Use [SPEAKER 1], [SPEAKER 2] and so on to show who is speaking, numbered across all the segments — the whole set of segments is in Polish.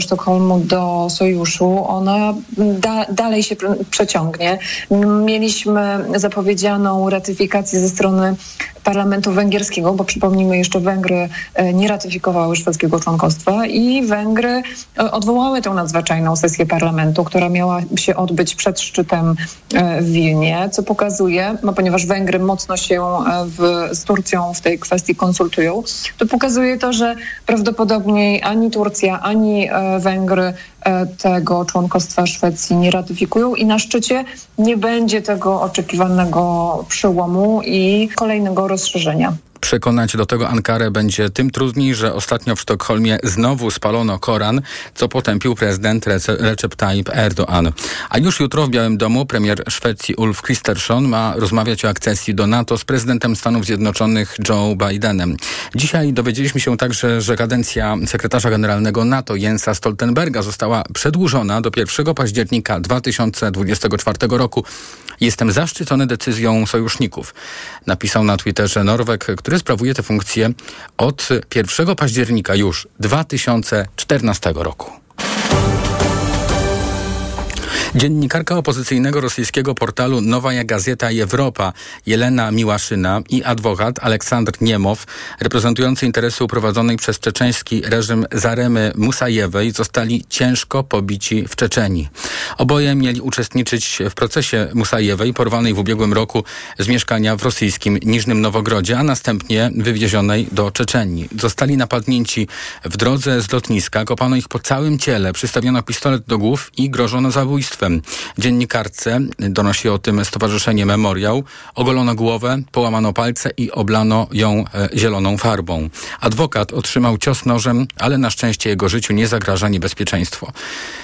[SPEAKER 1] Sztokholmu do sojuszu, ona da, dalej się przeciągnie. Mieliśmy zapowiedzianą ratyfikację ze strony parlamentu węgierskiego, bo przypomnijmy jeszcze Węgry e, nie ratyfikowały szwedzkiego członkostwa i Węgry e, odwołały tę nadzwyczajną sesję parlamentu, która miała się odbyć przed szczytem e, w Wilnie, co pokazuje, no ponieważ Węgry mocno się w, z Turcją w tej kwestii konsultują, to pokazuje to, że prawdopodobnie ani Turcja, ani Węgry tego członkostwa Szwecji nie ratyfikują i na szczycie nie będzie tego oczekiwanego przełomu i kolejnego rozszerzenia.
[SPEAKER 2] Przekonać do tego Ankarę będzie tym trudniej, że ostatnio w Sztokholmie znowu spalono Koran, co potępił prezydent Recep Tayyip Erdoğan. A już jutro w Białym Domu premier Szwecji Ulf Kristersson ma rozmawiać o akcesji do NATO z prezydentem Stanów Zjednoczonych Joe Bidenem. Dzisiaj dowiedzieliśmy się także, że kadencja sekretarza generalnego NATO Jensa Stoltenberga została przedłużona do 1 października 2024 roku. Jestem zaszczycony decyzją sojuszników, napisał na Twitterze Norweg, który sprawuje tę funkcję od 1 października już 2014 roku. Dziennikarka opozycyjnego rosyjskiego portalu Nowaja Gazeta Europa Jelena Miłaszyna i adwokat Aleksandr Niemow, reprezentujący interesy uprowadzonej przez czeczeński reżim Zaremy Musajewej, zostali ciężko pobici w Czeczeni. Oboje mieli uczestniczyć w procesie Musajewej, porwanej w ubiegłym roku z mieszkania w rosyjskim Niżnym Nowogrodzie, a następnie wywiezionej do Czeczenii. Zostali napadnięci w drodze z lotniska, kopano ich po całym ciele, przystawiono pistolet do głów i grożono zabójstwem. Dziennikarce, donosi o tym Stowarzyszenie Memoriał, ogolono głowę, połamano palce i oblano ją e, zieloną farbą. Adwokat otrzymał cios nożem, ale na szczęście jego życiu nie zagraża niebezpieczeństwo.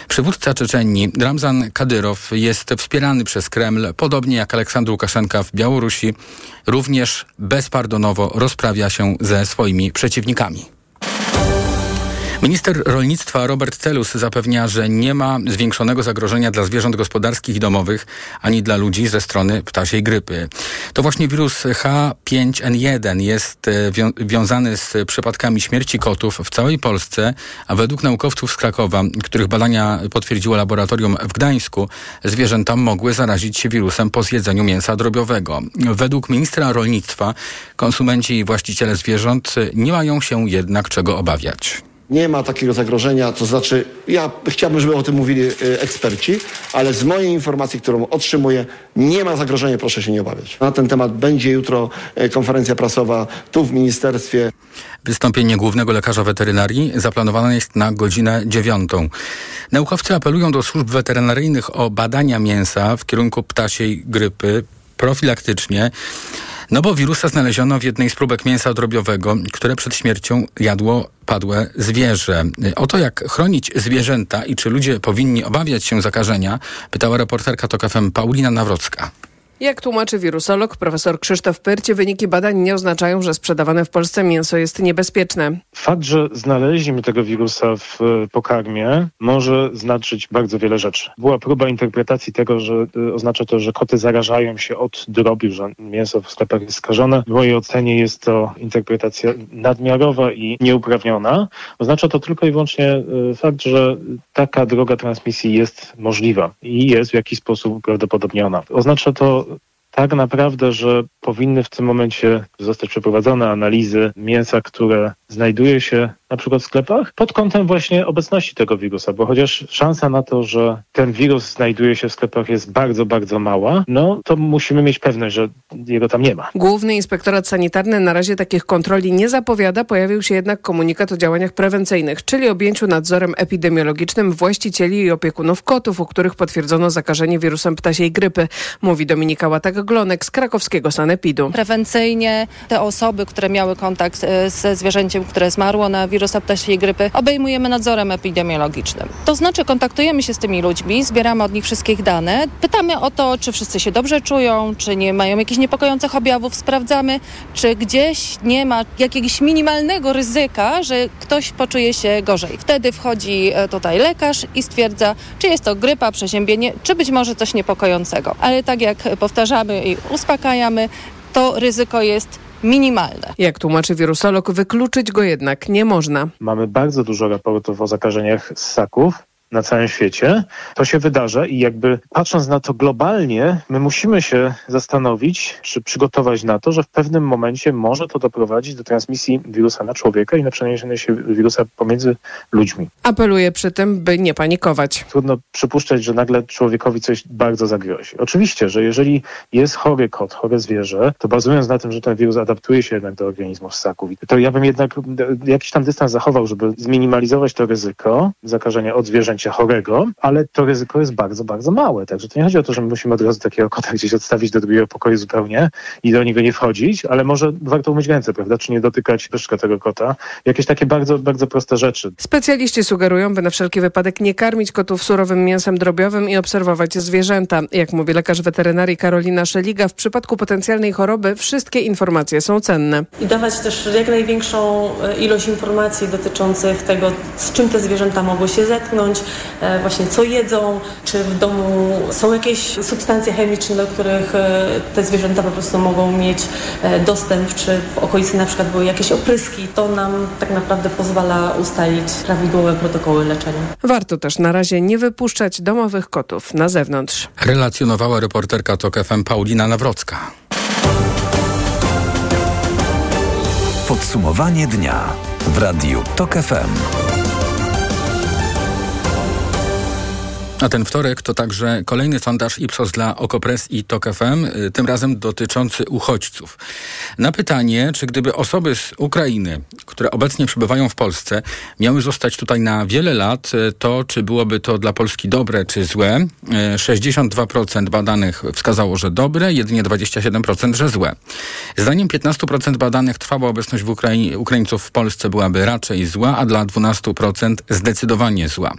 [SPEAKER 2] Przywódca Czeczenii, Ramzan Kadyrow, jest wspierany przez Kreml, podobnie jak Aleksandr Łukaszenka w Białorusi, również bezpardonowo rozprawia się ze swoimi przeciwnikami. Minister rolnictwa Robert Telus zapewnia, że nie ma zwiększonego zagrożenia dla zwierząt gospodarskich i domowych, ani dla ludzi ze strony ptasiej grypy. To właśnie wirus H5N1 jest e, wiązany z przypadkami śmierci kotów w całej Polsce, a według naukowców z Krakowa, których badania potwierdziło laboratorium w Gdańsku, zwierzęta mogły zarazić się wirusem po zjedzeniu mięsa drobiowego. Według ministra rolnictwa konsumenci i właściciele zwierząt nie mają się jednak czego obawiać.
[SPEAKER 3] Nie ma takiego zagrożenia, to znaczy, ja chciałbym, żeby o tym mówili y, eksperci, ale z mojej informacji, którą otrzymuję, nie ma zagrożenia, proszę się nie obawiać. Na ten temat będzie jutro y, konferencja prasowa tu w ministerstwie.
[SPEAKER 2] Wystąpienie głównego lekarza weterynarii zaplanowane jest na godzinę dziewiątą. Naukowcy apelują do służb weterynaryjnych o badania mięsa w kierunku ptasiej grypy profilaktycznie. No bo wirusa znaleziono w jednej z próbek mięsa drobiowego, które przed śmiercią jadło padłe zwierzę. O to, jak chronić zwierzęta i czy ludzie powinni obawiać się zakażenia, pytała reporterka TOK FM Paulina Nawrocka.
[SPEAKER 4] Jak tłumaczy wirusolog profesor Krzysztof Pyrcie, wyniki badań nie oznaczają, że sprzedawane w Polsce mięso jest niebezpieczne.
[SPEAKER 5] Fakt, że znaleźliśmy tego wirusa w e, pokarmie może znaczyć bardzo wiele rzeczy. Była próba interpretacji tego, że e, oznacza to, że koty zarażają się od drobiu, że mięso w sklepach jest skażone. W mojej ocenie jest to interpretacja nadmiarowa i nieuprawniona. Oznacza to tylko i wyłącznie e, fakt, że taka droga transmisji jest możliwa i jest w jakiś sposób uprawdopodobniona. Oznacza to tak naprawdę, że powinny w tym momencie zostać przeprowadzone analizy mięsa, które znajduje się na przykład w sklepach, pod kątem właśnie obecności tego wirusa, bo chociaż szansa na to, że ten wirus znajduje się w sklepach jest bardzo, bardzo mała, no to musimy mieć pewność, że jego tam nie ma.
[SPEAKER 4] Główny Inspektorat Sanitarny na razie takich kontroli nie zapowiada, pojawił się jednak komunikat o działaniach prewencyjnych, czyli objęciu nadzorem epidemiologicznym właścicieli i opiekunów kotów, u których potwierdzono zakażenie wirusem ptasiej grypy, mówi Dominika Łatak-Glonek z krakowskiego Sanepidu.
[SPEAKER 6] Prewencyjnie te osoby, które miały kontakt e, ze zwierzęciem, które zmarło na wirus wirusa ptasiej grypy obejmujemy nadzorem epidemiologicznym. To znaczy kontaktujemy się z tymi ludźmi, zbieramy od nich wszystkich dane, pytamy o to, czy wszyscy się dobrze czują, czy nie mają jakichś niepokojących objawów, sprawdzamy, czy gdzieś nie ma jakiegoś minimalnego ryzyka, że ktoś poczuje się gorzej. Wtedy wchodzi e, tutaj lekarz i stwierdza, czy jest to grypa, przeziębienie, czy być może coś niepokojącego. Ale tak jak powtarzamy i uspokajamy, to ryzyko jest minimalne.
[SPEAKER 4] Jak tłumaczy wirusolog, wykluczyć go jednak nie można.
[SPEAKER 5] Mamy bardzo dużo raportów o zakażeniach ssaków na całym świecie, to się wydarza i jakby patrząc na to globalnie, my musimy się zastanowić, czy przygotować na to, że w pewnym momencie może to doprowadzić do transmisji wirusa na człowieka i na przeniesienie się wirusa pomiędzy ludźmi.
[SPEAKER 4] Apeluje przy tym, by nie panikować.
[SPEAKER 5] Trudno przypuszczać, że nagle człowiekowi coś bardzo zagrozi. Oczywiście, że jeżeli jest chory kot, chore zwierzę, to bazując na tym, że ten wirus adaptuje się jednak do organizmu ssaków, to ja bym jednak jakiś tam dystans zachował, żeby zminimalizować to ryzyko zakażenia od zwierzęcia chorego, ale to ryzyko jest bardzo, bardzo małe. Także to nie chodzi o to, że my musimy od razu takiego kota gdzieś odstawić do drugiego pokoju zupełnie i do niego nie wchodzić, ale może warto umyć ręce, prawda? Czy nie dotykać pyszczka tego kota. Jakieś takie bardzo, bardzo proste rzeczy.
[SPEAKER 4] Specjaliści sugerują, by na wszelki wypadek nie karmić kotów surowym mięsem drobiowym i obserwować zwierzęta. Jak mówi lekarz weterynarii Karolina Szeliga, w przypadku potencjalnej choroby wszystkie informacje są cenne.
[SPEAKER 7] I dawać też jak największą e, ilość informacji dotyczących tego, z czym te zwierzęta mogły się zetknąć, właśnie co jedzą, czy w domu są jakieś substancje chemiczne, do których e, te zwierzęta po prostu mogą mieć e, dostęp, czy w okolicy na przykład były jakieś opryski. To nam tak naprawdę pozwala ustalić prawidłowe protokoły leczenia.
[SPEAKER 4] Warto też na razie nie wypuszczać domowych kotów na zewnątrz.
[SPEAKER 2] Relacjonowała reporterka TOK FM Paulina Nawrocka.
[SPEAKER 8] Podsumowanie dnia w Radiu TOK FM.
[SPEAKER 2] A ten wtorek to także kolejny sondaż Ipsos dla Okopres i TOK FM, y, tym razem dotyczący uchodźców. Na pytanie, czy gdyby osoby z Ukrainy, które obecnie przebywają w Polsce, miały zostać tutaj na wiele lat, y, to czy byłoby to dla Polski dobre czy złe? 62% y, badanych wskazało, że dobre, jedynie 27%, że złe. Zdaniem 15% badanych trwała obecność w Ukrai Ukraińców w Polsce byłaby raczej zła, a dla 12% zdecydowanie zła.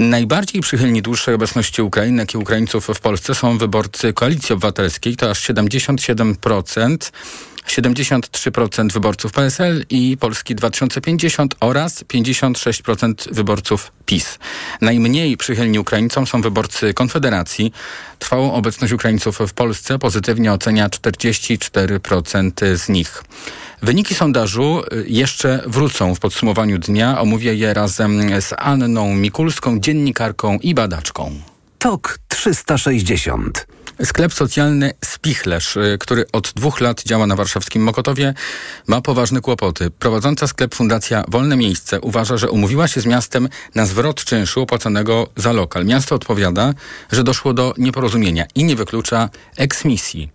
[SPEAKER 2] Najbardziej przychylni dłuższej obecności Ukrainy, jak i Ukraińców w Polsce są wyborcy Koalicji Obywatelskiej, to aż 77%. 73% wyborców PSL i Polski 2050 oraz 56% wyborców PiS. Najmniej przychylni Ukraińcom są wyborcy Konfederacji. Trwałą obecność Ukraińców w Polsce pozytywnie ocenia 44% z nich. Wyniki sondażu y, jeszcze wrócą w podsumowaniu dnia. Omówię je razem z Anną Mikulską, dziennikarką i badaczką.
[SPEAKER 8] TOK 360
[SPEAKER 2] Sklep socjalny Spichlerz, y, który od dwóch lat działa na warszawskim Mokotowie, ma poważne kłopoty. Prowadząca sklep Fundacja Wolne Miejsce uważa, że umówiła się z miastem na zwrot czynszu opłacanego za lokal. Miasto odpowiada, że doszło do nieporozumienia i nie wyklucza eksmisji.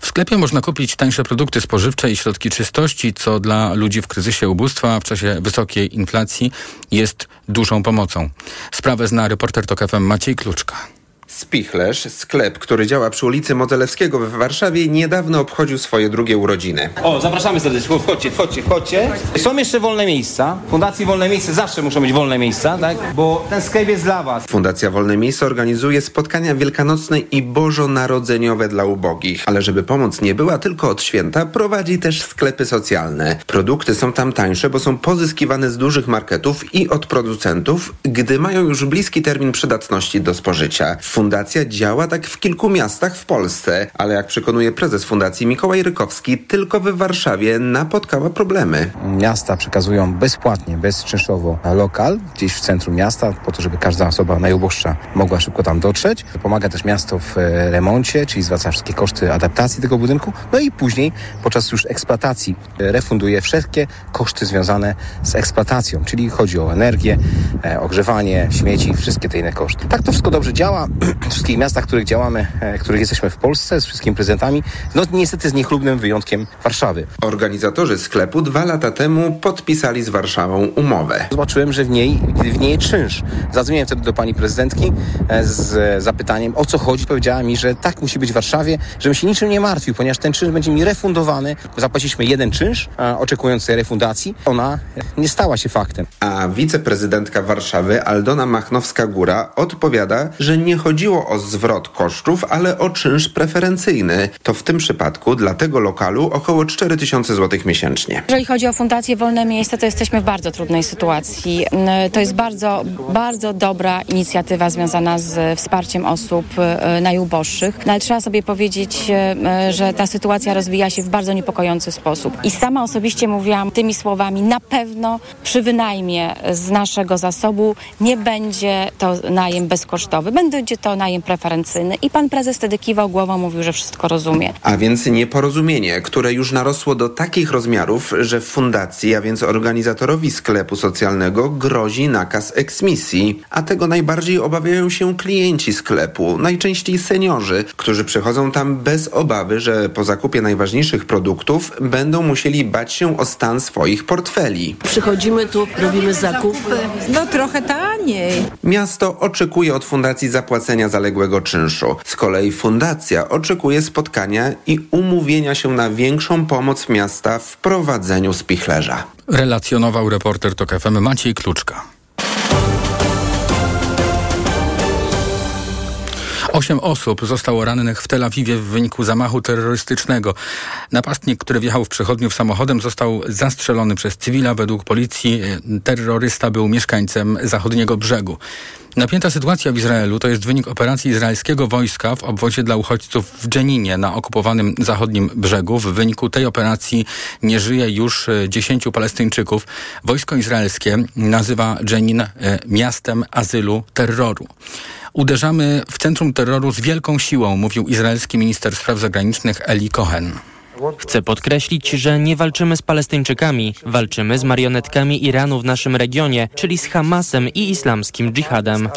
[SPEAKER 2] W sklepie można kupić tańsze produkty spożywcze i środki czystości, co dla ludzi w kryzysie ubóstwa w czasie wysokiej inflacji jest dużą pomocą. Sprawę zna reporter TOK FM Maciej Kluczka.
[SPEAKER 9] Spichlerz, sklep, który działa przy ulicy Modelewskiego w Warszawie, niedawno obchodził swoje drugie urodziny.
[SPEAKER 10] O, zapraszamy serdecznie, wchodźcie, wchodźcie, wchodźcie. Są jeszcze wolne miejsca. Fundacji Wolne Miejsce zawsze muszą być wolne miejsca, tak? Bo ten sklep jest dla Was.
[SPEAKER 9] Fundacja Wolne Miejsce organizuje spotkania wielkanocne i bożonarodzeniowe dla ubogich. Ale żeby pomoc nie była tylko od święta, prowadzi też sklepy socjalne. Produkty są tam tańsze, bo są pozyskiwane z dużych marketów i od producentów, gdy mają już bliski termin przydatności do spożycia. Fundacja działa tak w kilku miastach w Polsce, ale jak przekonuje prezes fundacji Mikołaj Rykowski, tylko w Warszawie napotkała problemy.
[SPEAKER 11] Miasta przekazują bezpłatnie, bezczynszowo lokal gdzieś w centrum miasta, po to, żeby każda osoba najuboższa mogła szybko tam dotrzeć. Pomaga też miasto w e, remoncie, czyli zwraca wszystkie koszty adaptacji tego budynku. No i później, podczas już eksploatacji, e, refunduje wszystkie koszty związane z eksploatacją, czyli chodzi o energię, e, ogrzewanie, śmieci, wszystkie te inne koszty. Tak to wszystko dobrze działa. wszystkich miastach, w których działamy, e, w których jesteśmy w Polsce, z wszystkimi prezentami, no niestety z niechlubnym wyjątkiem Warszawy.
[SPEAKER 9] Organizatorzy sklepu dwa lata temu podpisali z Warszawą umowę.
[SPEAKER 11] Zobaczyłem, że w niej, w niej czynsz. Zadzwoniłem wtedy do pani prezydentki e, z zapytaniem, o co chodzi. Powiedziała mi, że tak musi być w Warszawie, żebym się niczym nie martwił, ponieważ ten czynsz będzie mi refundowany. Zapłaciliśmy jeden czynsz, oczekując tej refundacji. Ona nie stała się faktem.
[SPEAKER 9] A wiceprezydentka Warszawy, Aldona Machnowska-Góra, odpowiada, że nie chodziło chodziło o zwrot kosztów, ale o czynsz preferencyjny. To w tym przypadku dla tego lokalu około 4000 zł miesięcznie.
[SPEAKER 12] Jeżeli chodzi o Fundację Wolne Miejsce, to jesteśmy w bardzo trudnej sytuacji. To jest bardzo, bardzo dobra inicjatywa związana z wsparciem osób e, najuboższych, no, ale trzeba sobie powiedzieć, e, że ta sytuacja rozwija się w bardzo niepokojący sposób. I sama osobiście mówiłam tymi słowami, na pewno przy wynajmie z naszego zasobu nie będzie to najem bezkosztowy, będzie to najem preferencyjny. I pan prezes wtedy kiwał głową, mówił, że wszystko rozumie.
[SPEAKER 9] A więc nieporozumienie, które już narosło do takich rozmiarów, że fundacji, a więc organizatorowi sklepu socjalnego grozi nakaz eksmisji. A tego najbardziej obawiają się klienci sklepu, najczęściej seniorzy, którzy przychodzą tam bez obawy, że po zakupie najważniejszych produktów będą musieli bać się o stan swoich portfeli.
[SPEAKER 13] Przychodzimy tu, robimy zakupy.
[SPEAKER 14] No trochę taniej.
[SPEAKER 9] Miasto oczekuje od fundacji zapłacenia zaległego czynszu. Z kolei fundacja oczekuje spotkania i umówienia się na większą pomoc miasta w prowadzeniu spichlerza.
[SPEAKER 2] Relacjonował reporter TOK FM Maciej Kluczka. Osiem osób zostało rannych w Tel Awiwie w wyniku zamachu terrorystycznego. Napastnik, który wjechał w przechodniów samochodem, został zastrzelony przez cywila. Według policji terrorysta był mieszkańcem zachodniego brzegu. Napięta sytuacja w Izraelu to jest wynik operacji izraelskiego wojska w obwodzie dla uchodźców w Dżeninie na okupowanym zachodnim brzegu. W wyniku tej operacji nie żyje już dziesięciu Palestyńczyków. Wojsko izraelskie nazywa Dżenin miastem azylu terroru. Uderzamy w centrum terroru z wielką siłą, mówił izraelski minister spraw zagranicznych Eli Cohen.
[SPEAKER 15] Chcę podkreślić, że nie walczymy z Palestyńczykami, walczymy z marionetkami Iranu w naszym regionie, czyli z Hamasem i islamskim dżihadem.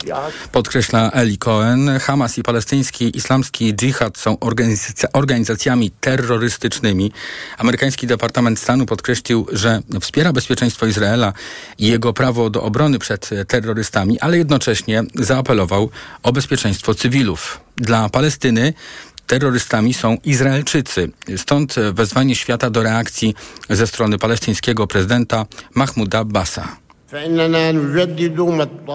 [SPEAKER 2] Podkreśla Eli Cohen. Hamas i palestyński islamski dżihad są organizacja, organizacjami terrorystycznymi. Amerykański Departament Stanu podkreślił, że wspiera bezpieczeństwo Izraela i jego prawo do obrony przed terrorystami, ale jednocześnie zaapelował o bezpieczeństwo cywilów. Dla Palestyny terrorystami są Izraelczycy. Stąd wezwanie świata do reakcji ze strony palestyńskiego prezydenta Mahmouda Abbasa.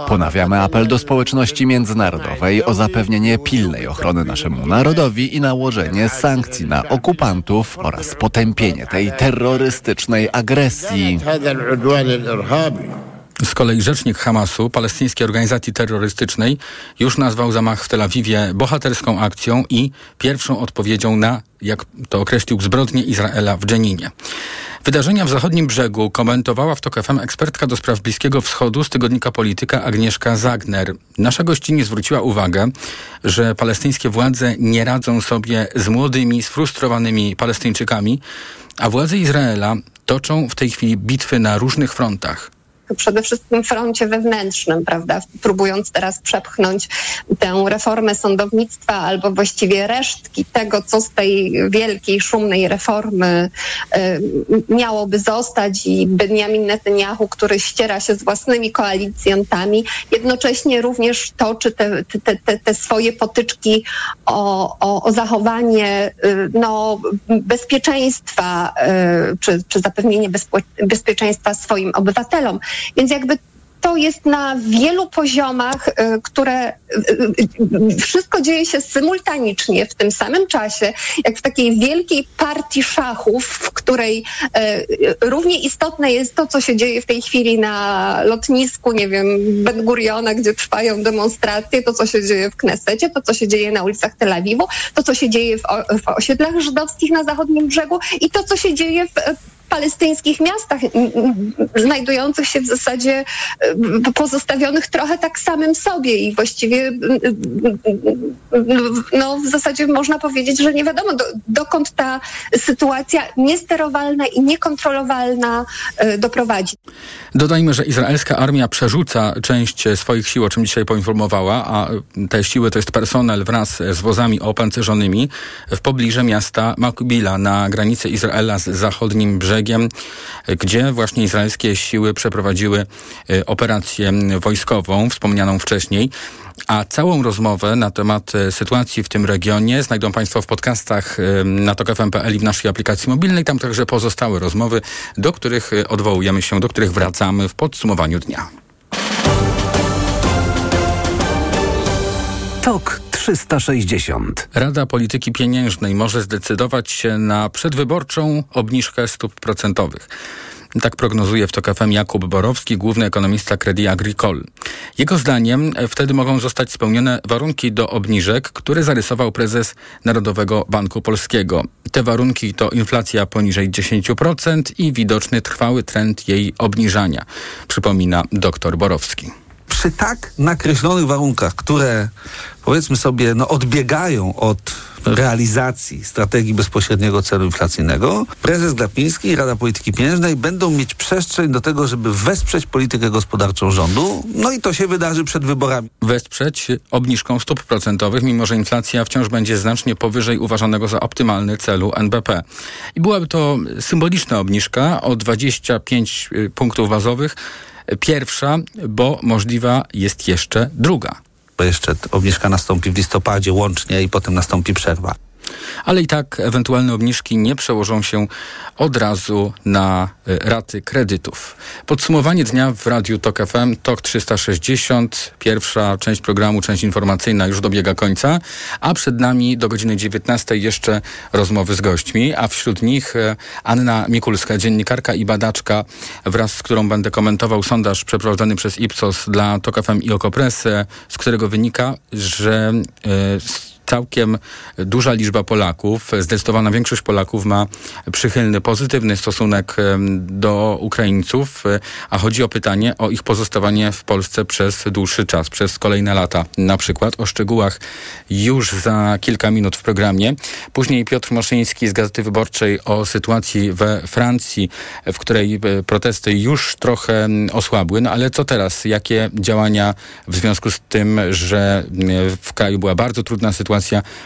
[SPEAKER 16] Ponawiamy apel do społeczności międzynarodowej o zapewnienie pilnej ochrony naszemu narodowi i nałożenie sankcji na okupantów oraz potępienie tej terrorystycznej agresji.
[SPEAKER 2] Z kolei rzecznik Hamasu, palestyńskiej organizacji terrorystycznej, już nazwał zamach w Tel Awiwie bohaterską akcją i pierwszą odpowiedzią na, jak to określił, zbrodnię Izraela w Dżeninie. Wydarzenia w zachodnim brzegu komentowała w TOK FM ekspertka do spraw Bliskiego Wschodu z tygodnika Polityka Agnieszka Zagner. Nasza gościni zwróciła uwagę, że palestyńskie władze nie radzą sobie z młodymi, sfrustrowanymi Palestyńczykami, a władze Izraela toczą w tej chwili bitwy na różnych frontach
[SPEAKER 17] przede wszystkim froncie wewnętrznym, prawda, próbując teraz przepchnąć tę reformę sądownictwa albo właściwie resztki tego, co z tej wielkiej, szumnej reformy y, miałoby zostać i Benjamin Netanyahu, który ściera się z własnymi koalicjantami, jednocześnie również toczy te, te, te, te swoje potyczki o, o, o zachowanie y, no, bezpieczeństwa y, czy, czy zapewnienie bezpieczeństwa swoim obywatelom. Więc jakby to jest na wielu poziomach, y, które y, y, wszystko dzieje się symultanicznie w tym samym czasie, jak w takiej wielkiej partii szachów, w której równie istotne jest to, co się dzieje w tej chwili na lotnisku, nie wiem, Ben Guriona, gdzie trwają demonstracje, to, co się dzieje w Knesecie, to, co się dzieje na ulicach Tel Awiwu, to, co się dzieje w, w osiedlach żydowskich na zachodnim brzegu i to, co się dzieje w palestyńskich miastach, znajdujących się w zasadzie pozostawionych trochę tak samym sobie i właściwie no, w zasadzie można powiedzieć, że nie wiadomo do, dokąd ta sytuacja niesterowalna i niekontrolowalna e, doprowadzi.
[SPEAKER 2] Dodajmy, że izraelska armia przerzuca część swoich sił, o czym dzisiaj poinformowała, a te siły to jest personel wraz z wozami opancerzonymi w pobliże miasta Makbila na granicy Izraela z zachodnim brzegiem gdzie właśnie izraelskie siły przeprowadziły y, operację wojskową, wspomnianą wcześniej. A całą rozmowę na temat y, sytuacji w tym regionie znajdą Państwo w podcastach y, na tok.fm.pl i w naszej aplikacji mobilnej. Tam także pozostałe rozmowy, do których odwołujemy się, do których wracamy w podsumowaniu dnia.
[SPEAKER 8] Tok 360.
[SPEAKER 2] Rada Polityki Pieniężnej może zdecydować się na przedwyborczą obniżkę stóp procentowych. Tak prognozuje w TOK FM Jakub Borowski, główny ekonomista Credit Agricole. Jego zdaniem wtedy mogą zostać spełnione warunki do obniżek, które zarysował prezes Narodowego Banku Polskiego. Te warunki to inflacja poniżej 10% i widoczny trwały trend jej obniżania, przypomina dr Borowski
[SPEAKER 18] przy tak nakreślonych warunkach, które powiedzmy sobie, no, odbiegają od realizacji strategii bezpośredniego celu inflacyjnego, prezes Glapiński i Rada Polityki Pieniężnej będą mieć przestrzeń do tego, żeby wesprzeć politykę gospodarczą rządu. No i to się wydarzy przed wyborami.
[SPEAKER 2] Wesprzeć obniżką stóp procentowych, mimo że inflacja wciąż będzie znacznie powyżej uważanego za optymalny celu NBP. I byłaby to symboliczna obniżka o 25 y, punktów bazowych pierwsza, bo możliwa jest jeszcze druga.
[SPEAKER 18] Bo jeszcze obniżka nastąpi w listopadzie łącznie i potem nastąpi przerwa
[SPEAKER 2] ale i tak ewentualne obniżki nie przełożą się od razu na e, raty kredytów. Podsumowanie dnia w Radiu TOK FM, TOK 360, pierwsza część programu, część informacyjna już dobiega końca, a przed nami do godziny 19 jeszcze rozmowy z gośćmi, a wśród nich e, Anna Mikulska, dziennikarka i badaczka, wraz z którą będę komentował sondaż przeprowadzony przez Ipsos dla TOK FM i Okopres, z którego wynika, że e, całkiem duża liczba Polaków, zdecydowana większość Polaków ma przychylny, pozytywny stosunek do Ukraińców, a chodzi o pytanie o ich pozostawanie w Polsce przez dłuższy czas, przez kolejne lata na przykład. O szczegółach już za kilka minut w programie. Później Piotr Moszyński z Gazety Wyborczej o sytuacji we Francji, w której e, protesty już trochę osłabły. No ale co teraz? Jakie działania w związku z tym, że w kraju była bardzo trudna sytuacja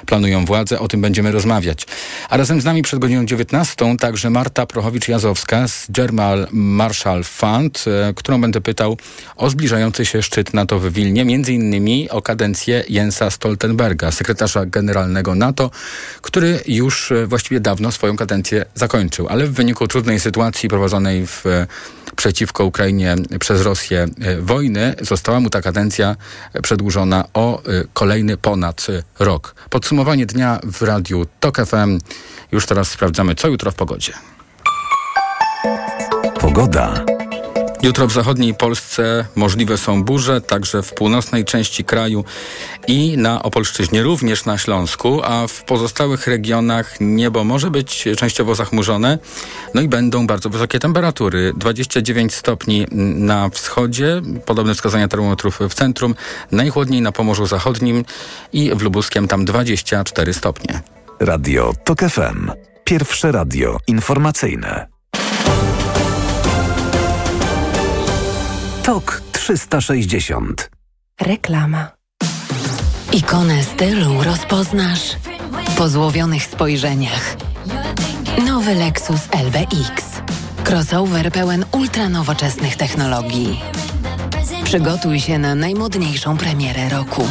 [SPEAKER 2] planują władze. O tym będziemy rozmawiać. A razem z nami przed godziną 19 także Marta Prochowicz-Jazowska z German Marshall Fund, e, którą będę pytał o zbliżający się szczyt NATO w Wilnie, między innymi o kadencję Jensa Stoltenberga, sekretarza generalnego NATO, który już e, właściwie dawno swoją kadencję zakończył, ale w wyniku trudnej sytuacji prowadzonej w przeciwko Ukrainie przez Rosję e, wojny, została mu ta kadencja przedłużona o e, kolejny ponad rok. Podsumowanie dnia w radiu TOK FM. Już teraz sprawdzamy, co jutro w pogodzie.
[SPEAKER 8] Pogoda.
[SPEAKER 2] Jutro w zachodniej Polsce możliwe są burze, także w północnej części kraju i na Opolszczyźnie, również na Śląsku, a w pozostałych regionach niebo może być częściowo zachmurzone, no i będą bardzo wysokie temperatury. 29 stopni na wschodzie, podobne wskazania termometrów w centrum, najchłodniej na Pomorzu Zachodnim i w Lubuskiem tam 24 stopnie.
[SPEAKER 8] Radio TOK FM. Pierwsze radio informacyjne. TOK 360.
[SPEAKER 19] Reklama. Ikonę stylu rozpoznasz po złowionych spojrzeniach. Nowy Lexus LBX. Crossover pełen ultranowoczesnych technologii. Przygotuj się na najmodniejszą premierę roku.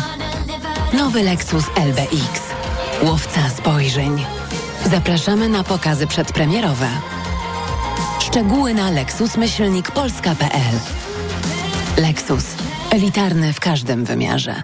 [SPEAKER 19] Nowy Lexus LBX. Łowca spojrzeń. Zapraszamy na pokazy przedpremierowe. Szczegóły na lexusmyślnikpolska.pl Lexus. Elitarny w każdym wymiarze.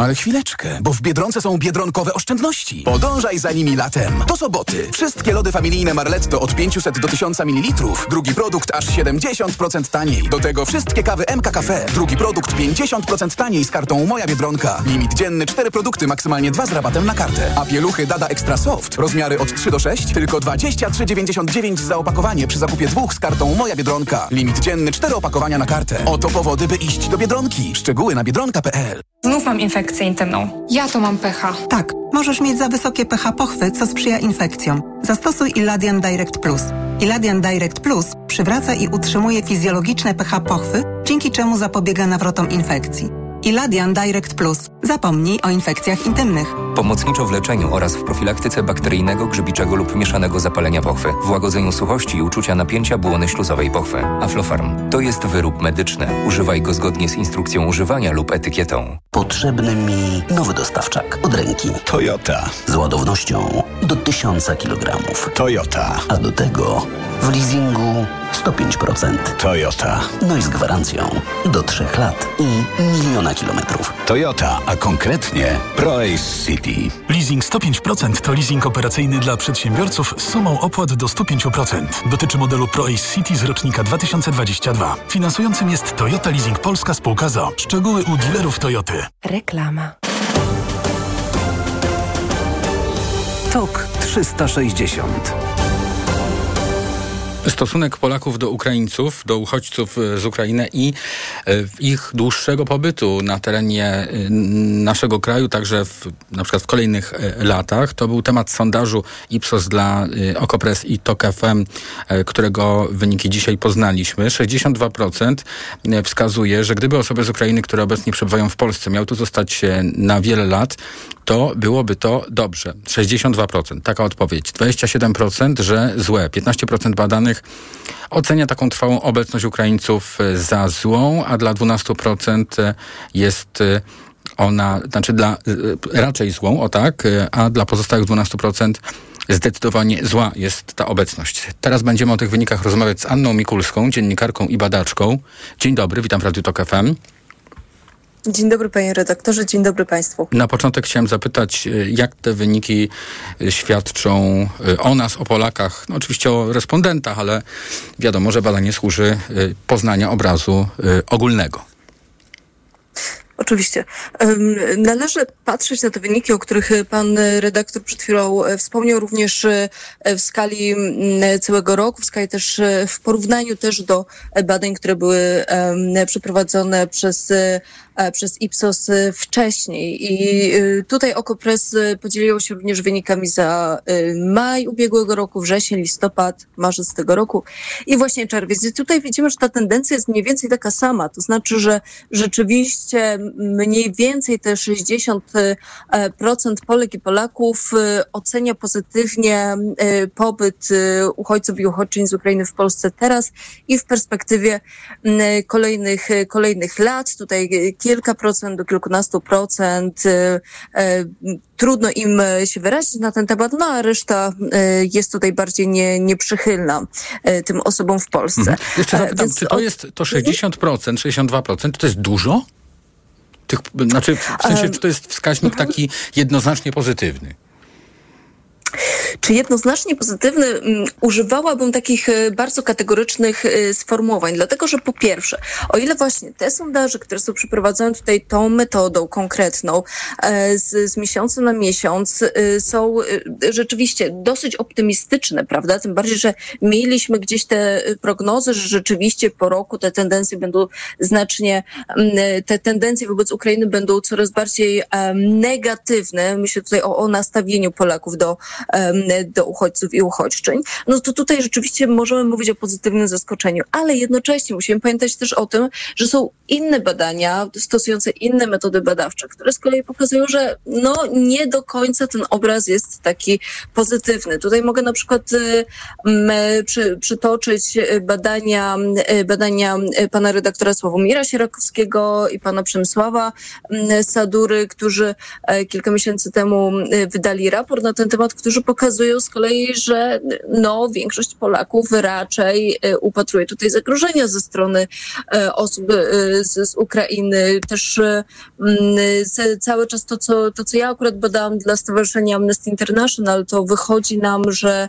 [SPEAKER 20] Ale chwileczkę, bo w Biedronce są biedronkowe oszczędności. Podążaj za nimi latem. Do soboty. Wszystkie lody familijne Marletto od 500 do 1000 ml. Drugi produkt aż 70% taniej. Do tego wszystkie kawy MK Cafe. Drugi produkt 50% taniej z kartą Moja Biedronka. Limit dzienny 4 produkty, maksymalnie 2 z rabatem na kartę. A pieluchy Dada Extra Soft. Rozmiary od 3 do 6, tylko 23,99 za opakowanie przy zakupie dwóch z kartą Moja Biedronka. Limit dzienny 4 opakowania na kartę. Oto powody, by iść do Biedronki. Szczegóły na biedronka.pl.
[SPEAKER 21] Znów mam infekcję intymną. Ja to mam pH.
[SPEAKER 22] Tak, możesz mieć za wysokie pH pochwy, co sprzyja infekcjom. Zastosuj Iladian Direct Plus. Iladian Direct Plus przywraca i utrzymuje fizjologiczne pH pochwy, dzięki czemu zapobiega nawrotom infekcji. I Ladian Direct Plus. Zapomnij o infekcjach intymnych.
[SPEAKER 23] Pomocniczo w leczeniu oraz w profilaktyce bakteryjnego, grzybiczego lub mieszanego zapalenia pochwy, w łagodzeniu suchości i uczucia napięcia błony śluzowej pochwy. Aflofarm to jest wyrób medyczny. Używaj go zgodnie z instrukcją używania lub etykietą.
[SPEAKER 24] Potrzebny mi nowy dostawczak od ręki.
[SPEAKER 25] Toyota.
[SPEAKER 24] Z ładownością do 1000 kg.
[SPEAKER 25] Toyota.
[SPEAKER 24] A do tego w leasingu 105%.
[SPEAKER 25] Toyota.
[SPEAKER 24] No i z gwarancją do 3 lat i miliona kilometrów.
[SPEAKER 25] Toyota, a konkretnie ProAce City.
[SPEAKER 26] Leasing 105% to leasing operacyjny dla przedsiębiorców z sumą opłat do 105%. Dotyczy modelu ProAce City z rocznika 2022. Finansującym jest Toyota Leasing Polska Spółka ZO. Szczegóły u dealerów Toyoty.
[SPEAKER 19] Reklama.
[SPEAKER 8] TOK 360
[SPEAKER 2] stosunek Polaków do Ukraińców, do uchodźców e, z Ukrainy i e, ich dłuższego pobytu na terenie e, naszego kraju, także w, na przykład w kolejnych latach. To był temat sondażu Ipsos dla Okopres i TOK FM, którego wyniki dzisiaj poznaliśmy. 62% wskazuje, że gdyby osoby z Ukrainy, które obecnie przebywają w Polsce, miały tu zostać na wiele lat, to byłoby to dobrze. 62%. Taka odpowiedź. 27%, że złe. 15% badanych ocenia taką trwałą obecność Ukraińców za złą, a dla 12% jest ona, znaczy dla raczej złą, o tak, a dla pozostałych 12% zdecydowanie zła jest ta obecność. Teraz będziemy o tych wynikach rozmawiać z Anną Mikulską, dziennikarką i badaczką. Dzień dobry, witam w Radiu Tok FM.
[SPEAKER 27] Dzień dobry panie redaktorze, dzień dobry państwu.
[SPEAKER 2] Na początek chciałem zapytać, e, jak te wyniki e, świadczą e, o nas, o Polakach, no oczywiście o respondentach, ale wiadomo, że badanie służy poznania obrazu ogólnego.
[SPEAKER 27] Oczywiście. Należy patrzeć na te wyniki, o których pan redaktor przed chwilą wspomniał, również w skali całego roku, w skali też w porównaniu też do badań, które były przeprowadzone przez przez Ipsos e, wcześniej. I e, tutaj Okopres podzieliło się również wynikami za maj ubiegłego roku, wrzesień, listopad, marzec tego roku i właśnie czerwiec. I tutaj widzimy, że ta tendencja jest mniej więcej taka sama. To znaczy, że rzeczywiście mniej więcej te 60% Polek i Polaków ocenia pozytywnie pobyt uchodźców i uchodźczyń z Ukrainy w Polsce teraz i w perspektywie kolejnych, kolejnych lat. Tutaj kilka procent do kilkunastu procent. Y, y, trudno im się wyrazić na ten temat, no a reszta y, jest tutaj bardziej nie, nieprzychylna tym osobom w Polsce. Mhm.
[SPEAKER 2] Jeszcze zapytam, Więc czy to jest to 60%, 62%, to jest dużo? Tych, znaczy, w sensie, czy to jest wskaźnik mhm. taki jednoznacznie pozytywny?
[SPEAKER 27] Czy jednoznacznie pozytywny? Mm, używałabym takich e, bardzo kategorycznych e, sformułowań, dlatego że po pierwsze, o ile właśnie te sondaże, które są przeprowadzone tutaj tą metodą konkretną e, z, z miesiąca na miesiąc są rzeczywiście dosyć optymistyczne, prawda? Tym bardziej, że mieliśmy gdzieś te prognozy, że rzeczywiście po roku te tendencje będą znacznie, mm, te tendencje wobec Ukrainy będą coraz bardziej negatywne. Myślę tutaj o, o nastawieniu Polaków do do uchodźców i uchodźczyń, no to tutaj rzeczywiście możemy mówić o pozytywnym zaskoczeniu, ale jednocześnie musimy pamiętać też o tym, że są inne badania stosujące inne metody badawcze, które z kolei pokazują, że no nie do końca ten obraz jest taki pozytywny. Tutaj mogę na przykład y, przy, przytoczyć badania, y, badania pana redaktora Sławomira Sierakowskiego i pana Przemysława Sadury, którzy e, kilka miesięcy temu wydali raport na ten temat, którzy pokazują z kolei, że no, większość Polaków raczej e, upatruje tutaj zagrożenia ze strony e, osób e, z, z Ukrainy. Też cały czas to co, to, co ja akurat badałam dla Stowarzyszenia Amnesty International, to wychodzi nam, że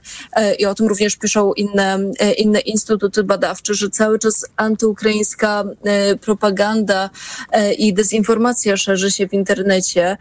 [SPEAKER 27] i o tym również piszą inne, inne instytuty badawcze, że cały czas antyukraińska propaganda i dezinformacja szerzy się w internecie.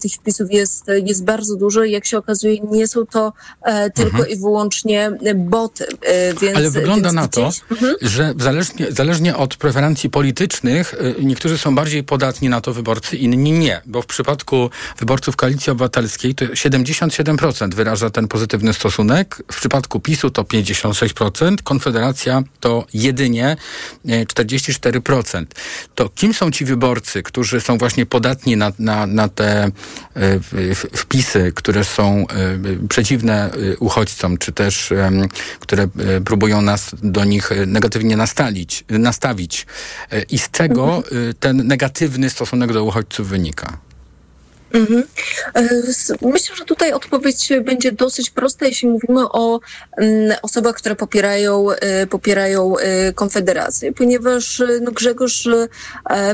[SPEAKER 27] Tych wpisów jest, jest bardzo dużo i jak się okazuje nie są to e, tylko
[SPEAKER 2] Mhm.
[SPEAKER 27] i wyłącznie boty. E, więc,
[SPEAKER 2] Ale wygląda
[SPEAKER 27] więc
[SPEAKER 2] na to,
[SPEAKER 27] Mhm.
[SPEAKER 2] że zależnie, zależnie od preferencji politycznych, y, niektórzy są bardziej podatni na to wyborcy, inni nie. Bo w przypadku wyborców Koalicji Obywatelskiej to 77% wyraża ten pozytywny stosunek. W przypadku PiSu to 56%, Konfederacja to jedynie y, 44%. To kim są ci wyborcy, którzy są właśnie podatni na, na, na te w- wpisy, które są przeciwne y, uchodźcom, czy też które y, próbują nas do nich y, negatywnie nastalić, nastawić. Y, I z czego y, ten negatywny stosunek do uchodźców wynika?
[SPEAKER 27] Mhm. E, Myślę, że tutaj odpowiedź będzie dosyć prosta, jeśli mówimy o mm, osobach, które popierają, e, popierają e, Konfederację, ponieważ no, Grzegorz,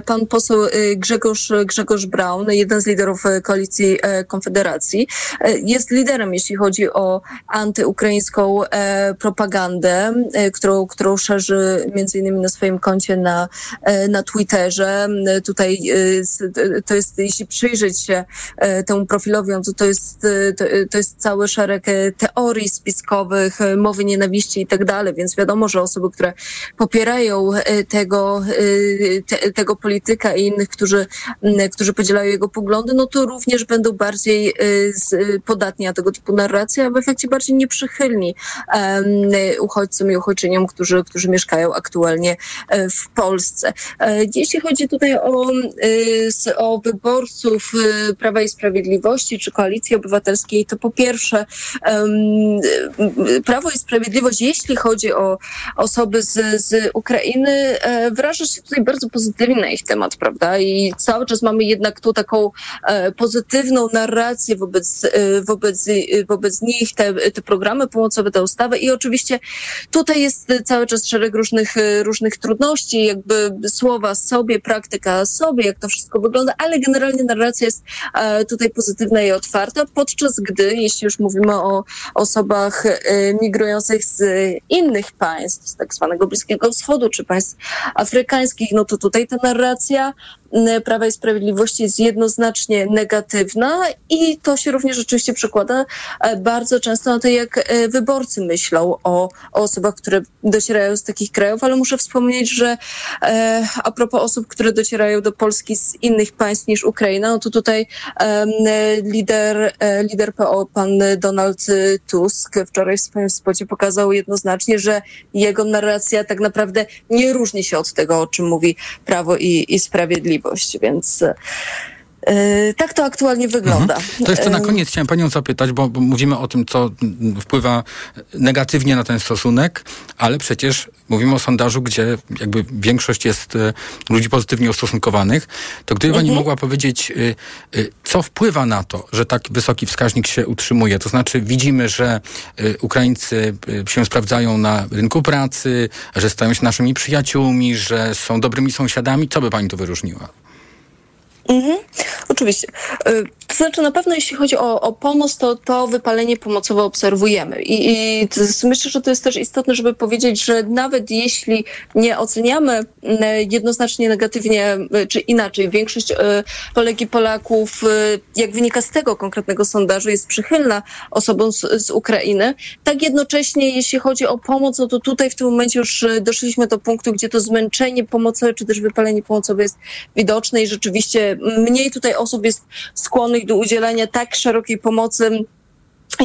[SPEAKER 27] pan poseł Grzegorz, Grzegorz Braun, jeden z liderów koalicji Konfederacji, jest liderem, jeśli chodzi o antyukraińską propagandę, którą, którą szerzy między innymi na swoim koncie na, na Twitterze. Tutaj to jest, jeśli przyjrzeć się temu profilowi, to, jest, e, to, to jest cały szereg e, teorii spiskowych, e, mowy nienawiści i tak dalej, więc wiadomo, że osoby, które popierają e, tego, e, te, tego polityka i innych, którzy, którzy podzielają jego poglądy, no to również będą bardziej e, podatni na tego typu narracje, a w efekcie bardziej nieprzychylni uchodźcom i uchodźczyniom, którzy, którzy mieszkają aktualnie e, w Polsce. E, Jeśli chodzi tutaj o, e, o wyborców e, Prawa i Sprawiedliwości czy Koalicji Obywatelskiej, to po pierwsze Prawo i Sprawiedliwość, jeśli chodzi o osoby z, z Ukrainy, e, wyraża się tutaj bardzo pozytywnie na ich temat, prawda? I cały czas mamy jednak tu taką e, pozytywną narrację wobec, e, wobec, wobec nich, te, te programy pomocowe, te ustawy i oczywiście tutaj jest cały czas szereg różnych, różnych trudności, jakby słowa sobie, praktyka sobie, jak to wszystko wygląda, ale generalnie narracja jest tutaj pozytywna i otwarta, podczas gdy, jeśli już mówimy o osobach e, migrujących z innych państw, z tak zwanego Bliskiego Wschodu, czy państw afrykańskich, no to tutaj ta narracja Prawa i Sprawiedliwości jest jednoznacznie negatywna i to się również rzeczywiście przekłada e, bardzo często na to, jak e, wyborcy myślą o, o osobach, które docierają z takich krajów, ale muszę wspomnieć, że e, a propos osób, które docierają do Polski z innych państw niż Ukraina, no to tutaj lider, lider PO, pan Donald Tusk, wczoraj w swoim spocie pokazał jednoznacznie, że jego narracja tak naprawdę nie różni się od tego, o czym mówi Prawo i, i Sprawiedliwość, więc e, tak to aktualnie wygląda.
[SPEAKER 2] To jeszcze na
[SPEAKER 27] Em,
[SPEAKER 2] koniec chciałem panią zapytać, bo, bo mówimy o tym, co wpływa negatywnie na ten stosunek, ale przecież mówimy o sondażu, gdzie jakby większość jest e, ludzi pozytywnie ustosunkowanych. To gdyby pani mogła powiedzieć, y, y, co wpływa na to, że tak wysoki wskaźnik się utrzymuje? To znaczy widzimy, że Ukraińcy się sprawdzają na rynku pracy, że stają się naszymi przyjaciółmi, że są dobrymi sąsiadami. Co by pani tu wyróżniła?
[SPEAKER 27] Mhm, oczywiście. Y, To znaczy na pewno jeśli chodzi o, o pomoc, to to wypalenie pomocowe obserwujemy. I, i myślę, że to jest też istotne, żeby powiedzieć, że nawet jeśli nie oceniamy mm, jednoznacznie negatywnie, y, czy inaczej, większość y, Polek i Polaków, y, jak wynika z tego konkretnego sondażu, jest przychylna osobom z, z Ukrainy, tak jednocześnie jeśli chodzi o pomoc, no to tutaj w tym momencie już doszliśmy do punktu, gdzie to zmęczenie pomocowe, czy też wypalenie pomocowe jest widoczne i rzeczywiście mniej tutaj osób jest skłonnych do udzielania tak szerokiej pomocy,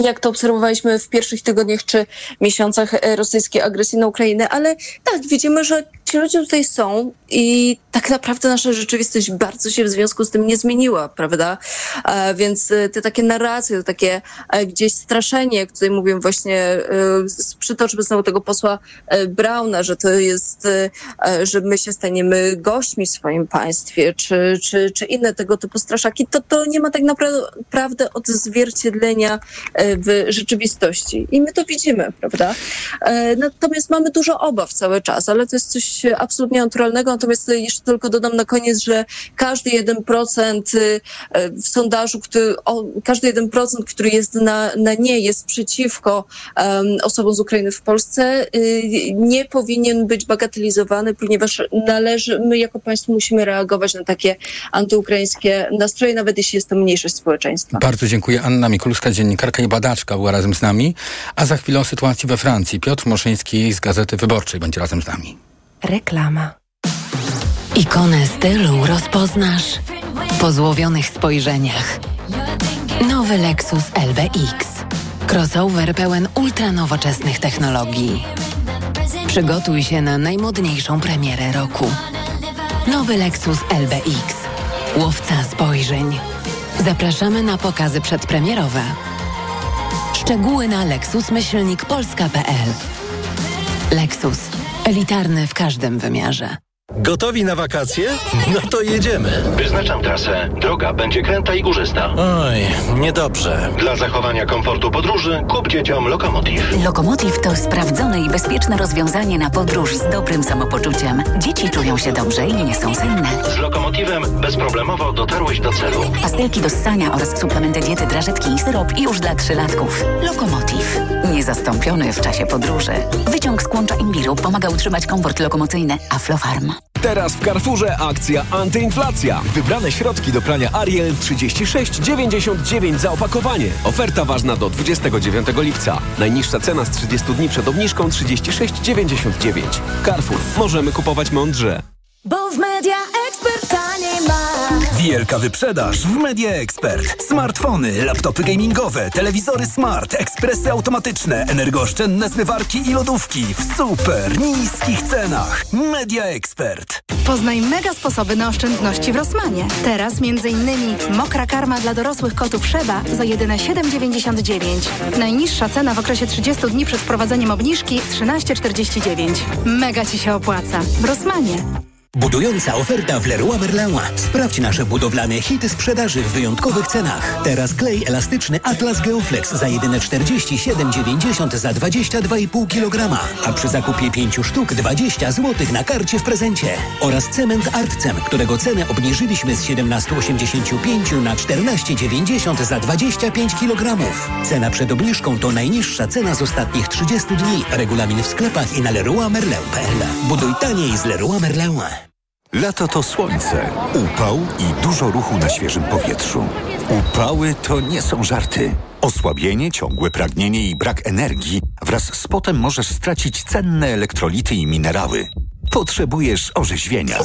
[SPEAKER 27] jak to obserwowaliśmy w pierwszych tygodniach czy miesiącach e, rosyjskiej agresji na Ukrainę, ale tak, widzimy, że ci ludzie tutaj są i tak naprawdę nasza rzeczywistość bardzo się w związku z tym nie zmieniła, prawda? E, więc e, te takie narracje, to takie gdzieś straszenie, jak tutaj mówiłem właśnie, przytoczmy znowu tego posła Brauna, że to jest, że my się staniemy gośćmi w swoim państwie, czy, czy, czy inne tego typu straszaki, to to nie ma tak naprawdę odzwierciedlenia w rzeczywistości. I my to widzimy, prawda? E, Natomiast mamy dużo obaw cały czas, ale to jest coś absolutnie naturalnego. Natomiast jeszcze tylko dodam na koniec, że każdy 1% y, e, w sondażu, który, o, każdy 1%, który jest na, na nie, jest przeciwko em, osobom z Ukrainy w Polsce, nie powinien być bagatelizowany, ponieważ należy, my jako państwo musimy reagować na takie antyukraińskie nastroje, nawet jeśli jest to mniejszość społeczeństwa.
[SPEAKER 2] Bardzo dziękuję. Anna Mikulska, dziennikarka badaczka była razem z nami, a za chwilę o sytuacji we Francji. Piotr Moszyński z Gazety Wyborczej będzie razem z nami.
[SPEAKER 19] Reklama. Ikonę stylu rozpoznasz po złowionych spojrzeniach. Nowy Lexus LBX. Crossover pełen ultranowoczesnych technologii. Przygotuj się na najmodniejszą premierę roku. Nowy Lexus LBX. Łowca spojrzeń. Zapraszamy na pokazy przedpremierowe. Szczegóły na lexusmyślnikpolska.pl Lexus. Elitarny w każdym wymiarze.
[SPEAKER 28] Gotowi na wakacje? No to jedziemy.
[SPEAKER 29] Wyznaczam trasę. Droga będzie kręta i górzysta.
[SPEAKER 28] Oj, niedobrze.
[SPEAKER 29] Dla zachowania komfortu podróży kup dzieciom Lokomotiv.
[SPEAKER 30] Lokomotiv to sprawdzone i bezpieczne rozwiązanie na podróż z dobrym samopoczuciem. Dzieci czują się dobrze i nie są senne.
[SPEAKER 29] Z Lokomotivem bezproblemowo dotarłeś do celu.
[SPEAKER 30] Pastelki do ssania oraz suplementy diety, drażetki i syrop już dla trzylatków. Lokomotiv. Niezastąpiony w czasie podróży. Wyciąg z kłącza imbiru pomaga utrzymać komfort lokomocyjny. Aflofarm.
[SPEAKER 31] Teraz w Carrefourze akcja antyinflacja. Wybrane środki do prania Ariel 36,99 za opakowanie. Oferta ważna do 29 lipca. Najniższa cena z 30 dni przed obniżką 36,99. Carrefour. Możemy kupować mądrze.
[SPEAKER 32] Bo w Media Expert taniej masz.
[SPEAKER 20] Wielka wyprzedaż w Media Expert. Smartfony, laptopy gamingowe, telewizory smart, ekspresy automatyczne, energooszczędne zmywarki i lodówki w super niskich cenach. Media Expert.
[SPEAKER 33] Poznaj mega sposoby na oszczędności w Rosmanie. Teraz m.in. mokra karma dla dorosłych kotów Szeba za jedyne 7,99. Najniższa cena w okresie 30 dni przed wprowadzeniem obniżki 13,49. Mega Ci się opłaca. W Rosmanie.
[SPEAKER 34] Budująca oferta w Leroy Merlin. Sprawdź nasze budowlane hity sprzedaży w wyjątkowych cenach. Teraz klej elastyczny Atlas Geoflex za jedyne 47,90 za 22,5 kg, a przy zakupie 5 sztuk 20 zł na karcie w prezencie. Oraz cement Artcem, którego cenę obniżyliśmy z 17,85 na 14,90 za 25 kg. Cena przed obniżką to najniższa cena z ostatnich 30 dni. Regulamin w sklepach i na leroymerlin.pl. Buduj taniej z Leroy Merlin.
[SPEAKER 25] Lato to słońce, upał i dużo ruchu na świeżym powietrzu. Upały to nie są żarty. Osłabienie, ciągłe pragnienie i brak energii wraz z potem możesz stracić cenne elektrolity i minerały. Potrzebujesz orzeźwienia.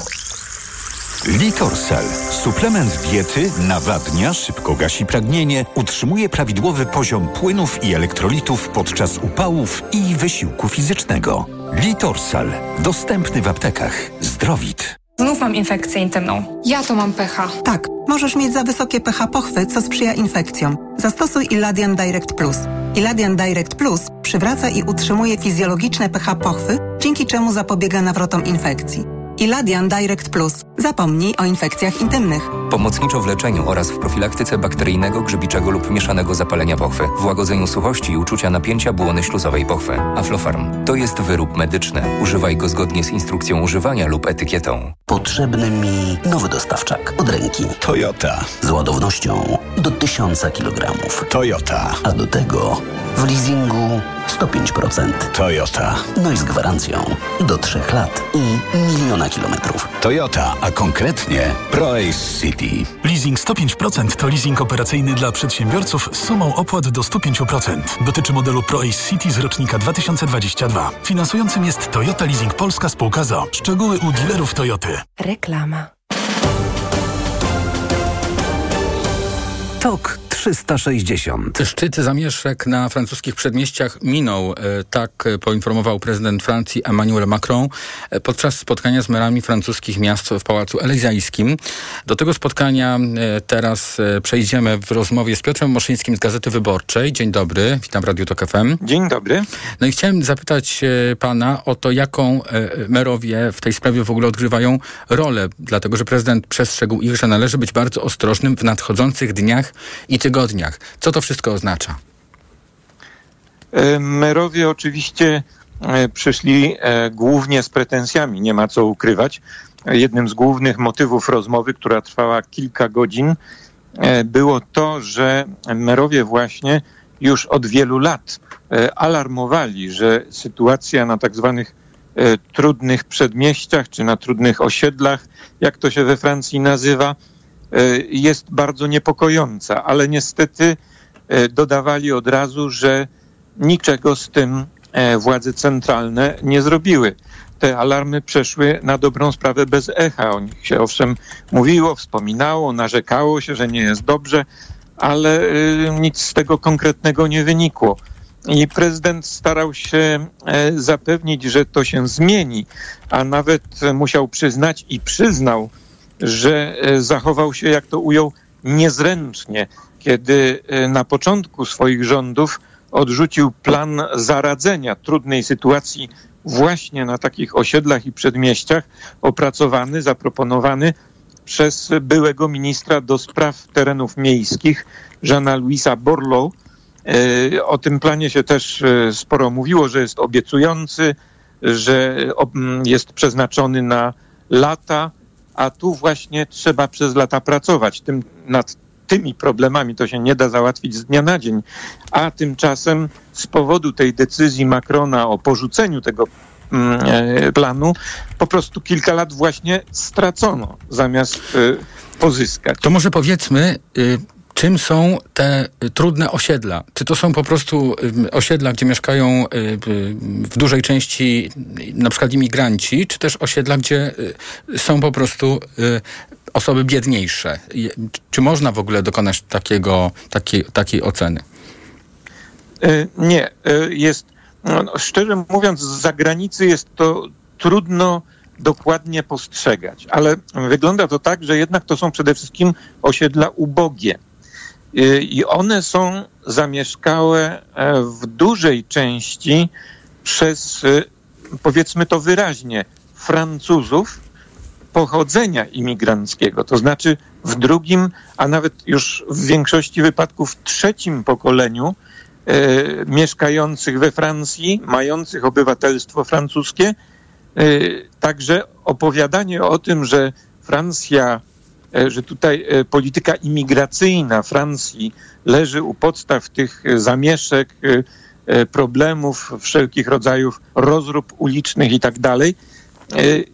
[SPEAKER 25] Litorsal. Suplement diety nawadnia, szybko gasi pragnienie, utrzymuje prawidłowy poziom płynów i elektrolitów podczas upałów i wysiłku fizycznego. Litorsal. Dostępny w aptekach. Zdrowit.
[SPEAKER 21] Znów mam infekcję intymną. Ja to mam pH.
[SPEAKER 22] Tak, możesz mieć za wysokie pH pochwy, co sprzyja infekcjom. Zastosuj Iladian Direct Plus. Iladian Direct Plus przywraca i utrzymuje fizjologiczne pH pochwy, dzięki czemu zapobiega nawrotom infekcji. Iladian Direct Plus. Zapomnij o infekcjach intymnych.
[SPEAKER 23] Pomocniczo w leczeniu oraz w profilaktyce bakteryjnego, grzybiczego lub mieszanego zapalenia pochwy, w łagodzeniu suchości i uczucia napięcia błony śluzowej pochwy. Aflofarm to jest wyrób medyczny. Używaj go zgodnie z instrukcją używania lub etykietą.
[SPEAKER 24] Potrzebny mi nowy dostawczak od ręki.
[SPEAKER 25] Toyota.
[SPEAKER 24] Z ładownością do 1000 kg.
[SPEAKER 25] Toyota.
[SPEAKER 24] A do tego w leasingu 105%.
[SPEAKER 25] Toyota.
[SPEAKER 24] No i z gwarancją do 3 lat i miliona kilometrów.
[SPEAKER 25] Toyota, a konkretnie ProAce City.
[SPEAKER 26] Leasing 105% to leasing operacyjny dla przedsiębiorców z sumą opłat do 105%. Dotyczy modelu ProAce City z rocznika 2022. Finansującym jest Toyota Leasing Polska Spółka ZO. Szczegóły u dealerów Toyoty.
[SPEAKER 19] Reklama.
[SPEAKER 8] TOK 360.
[SPEAKER 2] Szczyt zamieszek na francuskich przedmieściach minął, e, tak poinformował prezydent Francji Emmanuel Macron e, podczas spotkania z merami francuskich miast w Pałacu Elizajskim. Do tego spotkania e, teraz przejdziemy w rozmowie z Piotrem Moszyńskim z Gazety Wyborczej. Dzień dobry, witam w Radiu Tok FM.
[SPEAKER 35] Dzień dobry.
[SPEAKER 2] No i chciałem zapytać pana o to, jaką merowie w tej sprawie w ogóle odgrywają rolę, dlatego że prezydent przestrzegł ich, że należy być bardzo ostrożnym w nadchodzących dniach i tygodniach. Co to wszystko oznacza?
[SPEAKER 35] Merowie oczywiście przyszli głównie z pretensjami, nie ma co ukrywać. Jednym z głównych motywów rozmowy, która trwała kilka godzin, było to, że merowie właśnie już od wielu lat alarmowali, że sytuacja na tak zwanych trudnych przedmieściach czy na trudnych osiedlach, jak to się we Francji nazywa, jest bardzo niepokojąca, ale niestety e, dodawali od razu, że niczego z tym e, władze centralne nie zrobiły. Te alarmy przeszły na dobrą sprawę bez echa. O nich się owszem mówiło, wspominało, narzekało się, że nie jest dobrze, ale nic z tego konkretnego nie wynikło. I prezydent starał się e, zapewnić, że to się zmieni, a nawet musiał przyznać i przyznał, że e, zachował się, jak to ujął, niezręcznie, kiedy e, na początku swoich rządów odrzucił plan zaradzenia trudnej sytuacji właśnie na takich osiedlach i przedmieściach, opracowany, zaproponowany przez byłego ministra do spraw terenów miejskich, Żana Luisa Borlow. E, o tym planie się też sporo mówiło, że jest obiecujący, że jest przeznaczony na lata, a tu właśnie trzeba przez lata pracować. Tym, nad tymi problemami to się nie da załatwić z dnia na dzień. A tymczasem z powodu tej decyzji Macrona o porzuceniu tego mm, e, planu po prostu kilka lat właśnie stracono zamiast pozyskać.
[SPEAKER 2] To może powiedzmy, y, czym są te y, trudne osiedla? Czy to są po prostu y, osiedla, gdzie mieszkają y, w dużej części na przykład imigranci, czy też osiedla, gdzie są po prostu osoby biedniejsze? Czy można w ogóle dokonać takiego, takiej, takiej oceny?
[SPEAKER 35] Nie, jest, no, no, szczerze mówiąc, z zagranicy jest to trudno dokładnie postrzegać, ale wygląda to tak, że jednak to są przede wszystkim osiedla ubogie. Y, I one są zamieszkałe e, w dużej części przez, y, powiedzmy to wyraźnie, Francuzów pochodzenia imigranckiego. To znaczy w drugim, a nawet już w większości wypadków w trzecim pokoleniu e, mieszkających we Francji, mających obywatelstwo francuskie. E, także opowiadanie o tym, że Francja że tutaj e, polityka imigracyjna Francji leży u podstaw tych e, zamieszek, problemów wszelkich rodzajów rozrób ulicznych i tak dalej,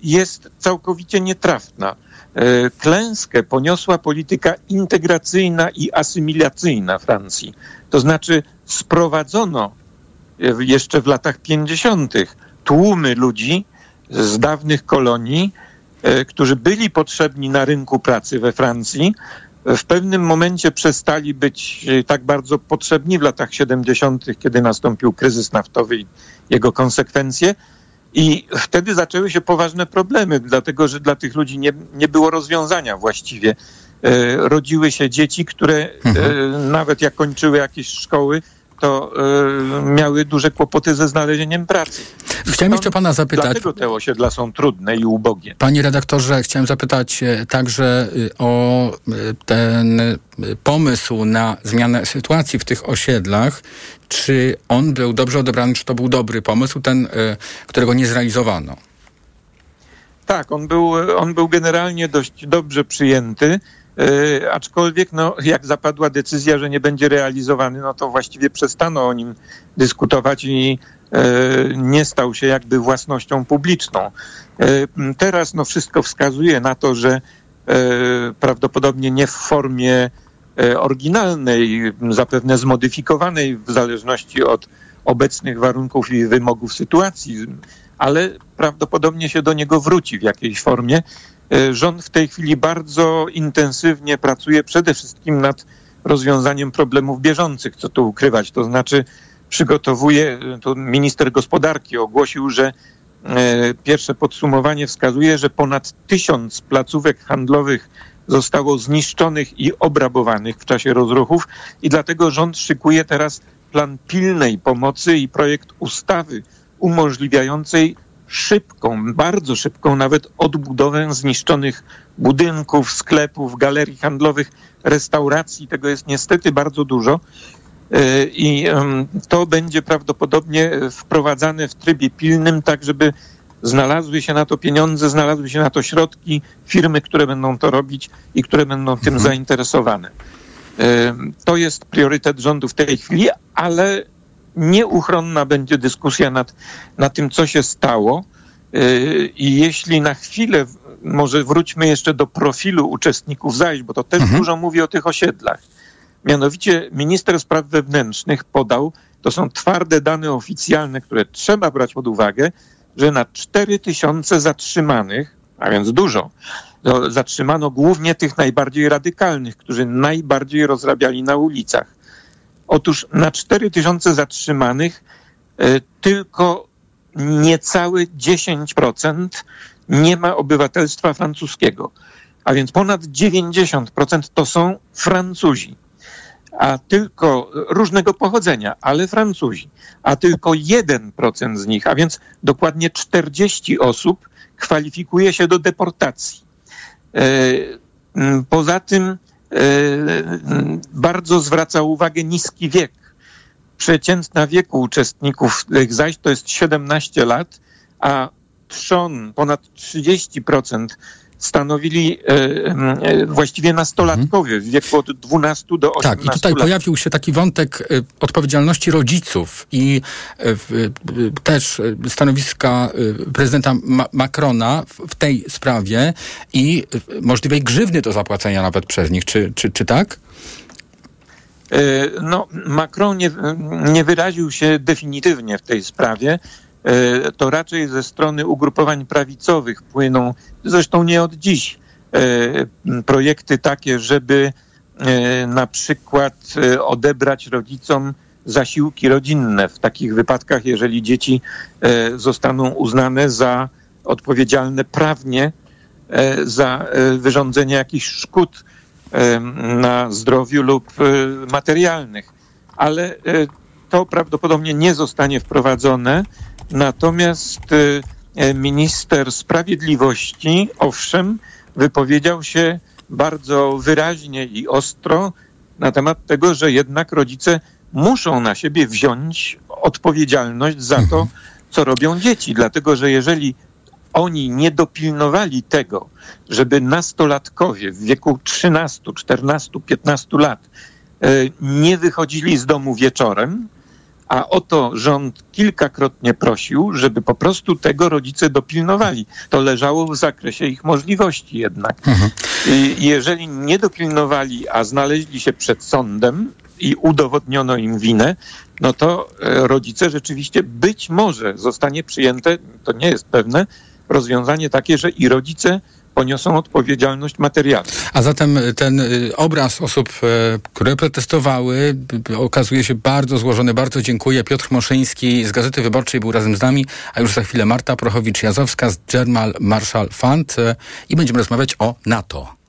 [SPEAKER 35] jest całkowicie nietrafna. Klęskę poniosła polityka integracyjna i asymilacyjna Francji. To znaczy sprowadzono jeszcze w latach 50. tłumy ludzi z dawnych kolonii, E, którzy byli potrzebni na rynku pracy we Francji, w pewnym momencie przestali być e, tak bardzo potrzebni w latach 70., kiedy nastąpił kryzys naftowy i jego konsekwencje. I wtedy zaczęły się poważne problemy, dlatego że dla tych ludzi nie, nie było rozwiązania właściwie. E, rodziły się dzieci, które mhm. nawet jak kończyły jakieś szkoły, to y, miały duże kłopoty ze znalezieniem pracy.
[SPEAKER 2] Chciałem jeszcze pana zapytać.
[SPEAKER 35] Dlatego te osiedla są trudne i ubogie.
[SPEAKER 2] Panie redaktorze, chciałem zapytać e, także y, o ten pomysł na zmianę sytuacji w tych osiedlach. Czy on był dobrze odebrany, czy to był dobry pomysł, ten, którego nie zrealizowano?
[SPEAKER 35] Tak, on był, on był generalnie dość dobrze przyjęty. E, aczkolwiek, no, jak zapadła decyzja, że nie będzie realizowany, no to właściwie przestano o nim dyskutować i e, nie stał się jakby własnością publiczną. E, teraz no, wszystko wskazuje na to, że prawdopodobnie nie w formie oryginalnej, zapewne zmodyfikowanej w zależności od obecnych warunków i wymogów sytuacji, ale prawdopodobnie się do niego wróci w jakiejś formie. E, rząd w tej chwili bardzo intensywnie pracuje przede wszystkim nad rozwiązaniem problemów bieżących, co tu ukrywać. To znaczy przygotowuje, to minister gospodarki ogłosił, że e, pierwsze podsumowanie wskazuje, że ponad tysiąc placówek handlowych zostało zniszczonych i obrabowanych w czasie rozruchów i dlatego rząd szykuje teraz plan pilnej pomocy i projekt ustawy umożliwiającej szybką, bardzo szybką nawet odbudowę zniszczonych budynków, sklepów, galerii handlowych, restauracji. Tego jest niestety bardzo dużo. E, I to będzie prawdopodobnie wprowadzane w trybie pilnym, tak żeby znalazły się na to pieniądze, znalazły się na to środki, firmy, które będą to robić i które będą tym mhm. zainteresowane. E, to jest priorytet rządu w tej chwili, ale nieuchronna będzie dyskusja nad, nad tym, co się stało. Yy, I jeśli na chwilę, może wróćmy jeszcze do profilu uczestników zajść, bo to też mhm. dużo mówi o tych osiedlach. Mianowicie minister spraw wewnętrznych podał, to są twarde dane oficjalne, które trzeba brać pod uwagę, że na 4 tysiące zatrzymanych, a więc dużo, zatrzymano głównie tych najbardziej radykalnych, którzy najbardziej rozrabiali na ulicach. Otóż na 4 tysiące zatrzymanych y, tylko niecałe 10% nie ma obywatelstwa francuskiego. A więc ponad 90% to są Francuzi a tylko różnego pochodzenia, ale Francuzi, a tylko 1% z nich, a więc dokładnie 40 osób kwalifikuje się do deportacji. E, poza tym e, bardzo zwraca uwagę niski wiek. Przeciętna wieku uczestników tych zaś to jest 17 lat, a trzon ponad 30% stanowili e, e, właściwie nastolatkowie w wieku od 12 do 18
[SPEAKER 2] Tak, i tutaj
[SPEAKER 35] lat.
[SPEAKER 2] pojawił się taki wątek e, odpowiedzialności rodziców i też stanowiska prezydenta Macrona w tej sprawie i możliwej grzywny do zapłacenia nawet przez nich. Czy, czy, czy tak?
[SPEAKER 35] No, Macron nie, nie wyraził się definitywnie w tej sprawie. E, to raczej ze strony ugrupowań prawicowych płyną, zresztą nie od dziś, e, projekty takie, żeby e, na przykład odebrać rodzicom zasiłki rodzinne w takich wypadkach, jeżeli dzieci zostaną uznane za odpowiedzialne prawnie za wyrządzenie jakichś szkód na zdrowiu lub materialnych. Ale to prawdopodobnie nie zostanie wprowadzone. Natomiast y, e, minister sprawiedliwości, owszem, wypowiedział się bardzo wyraźnie i ostro na temat tego, że jednak rodzice muszą na siebie wziąć odpowiedzialność za to, mhm. co robią dzieci. Dlatego, że jeżeli oni nie dopilnowali tego, żeby nastolatkowie w wieku 13, 14, 15 lat e, nie wychodzili z domu wieczorem, a o to rząd kilkakrotnie prosił, żeby po prostu tego rodzice dopilnowali. To leżało w zakresie ich możliwości jednak. Mhm. Jeżeli nie dopilnowali, a znaleźli się przed sądem i udowodniono im winę, no to e, rodzice rzeczywiście być może zostanie przyjęte, to nie jest pewne, rozwiązanie takie, że i rodzice poniosą odpowiedzialność materialną.
[SPEAKER 2] A zatem ten y, obraz osób, e, które protestowały, okazuje się bardzo złożony. Bardzo dziękuję. Piotr Moszyński z Gazety Wyborczej był razem z nami, a już za chwilę Marta Prochowicz-Jazowska z German Marshall Fund e, i będziemy rozmawiać o NATO.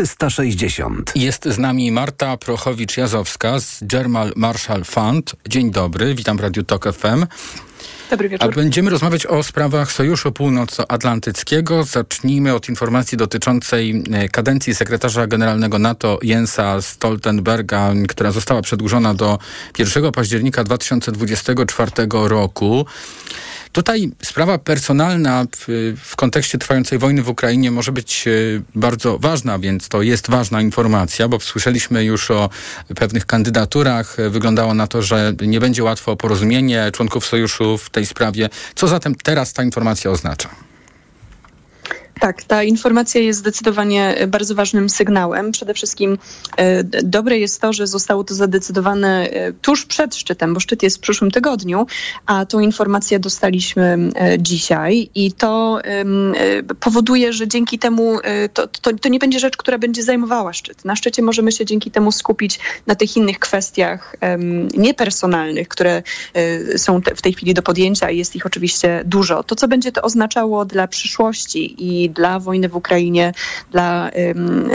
[SPEAKER 8] 360.
[SPEAKER 2] Jest z nami Marta Prochowicz-Jazowska z German Marshall Fund. Dzień dobry, witam w Radiu Tok FM.
[SPEAKER 36] Dobry wieczór.
[SPEAKER 2] A będziemy rozmawiać o sprawach Sojuszu Północnoatlantyckiego. Zacznijmy od informacji dotyczącej e, kadencji sekretarza generalnego NATO Jensa Stoltenberga, która została przedłużona do 1 października 2024 roku. Tutaj sprawa personalna w, w, kontekście trwającej wojny w Ukrainie może być e, bardzo ważna, więc to jest ważna informacja, bo słyszeliśmy już o pewnych kandydaturach. Wyglądało na to, że nie będzie łatwo o porozumienie członków sojuszu w tej sprawie. Co zatem teraz ta informacja oznacza?
[SPEAKER 36] Tak, ta informacja jest zdecydowanie bardzo ważnym sygnałem. Przede wszystkim e, dobre jest to, że zostało to zadecydowane e, tuż przed szczytem, bo szczyt jest w przyszłym tygodniu, a tą informację dostaliśmy e, dzisiaj i to powoduje, że dzięki temu to, to, to nie będzie rzecz, która będzie zajmowała szczyt. Na szczycie możemy się dzięki temu skupić na tych innych kwestiach niepersonalnych, które są w tej chwili do podjęcia i jest ich oczywiście dużo. To, co będzie to oznaczało dla przyszłości i dla wojny w Ukrainie, dla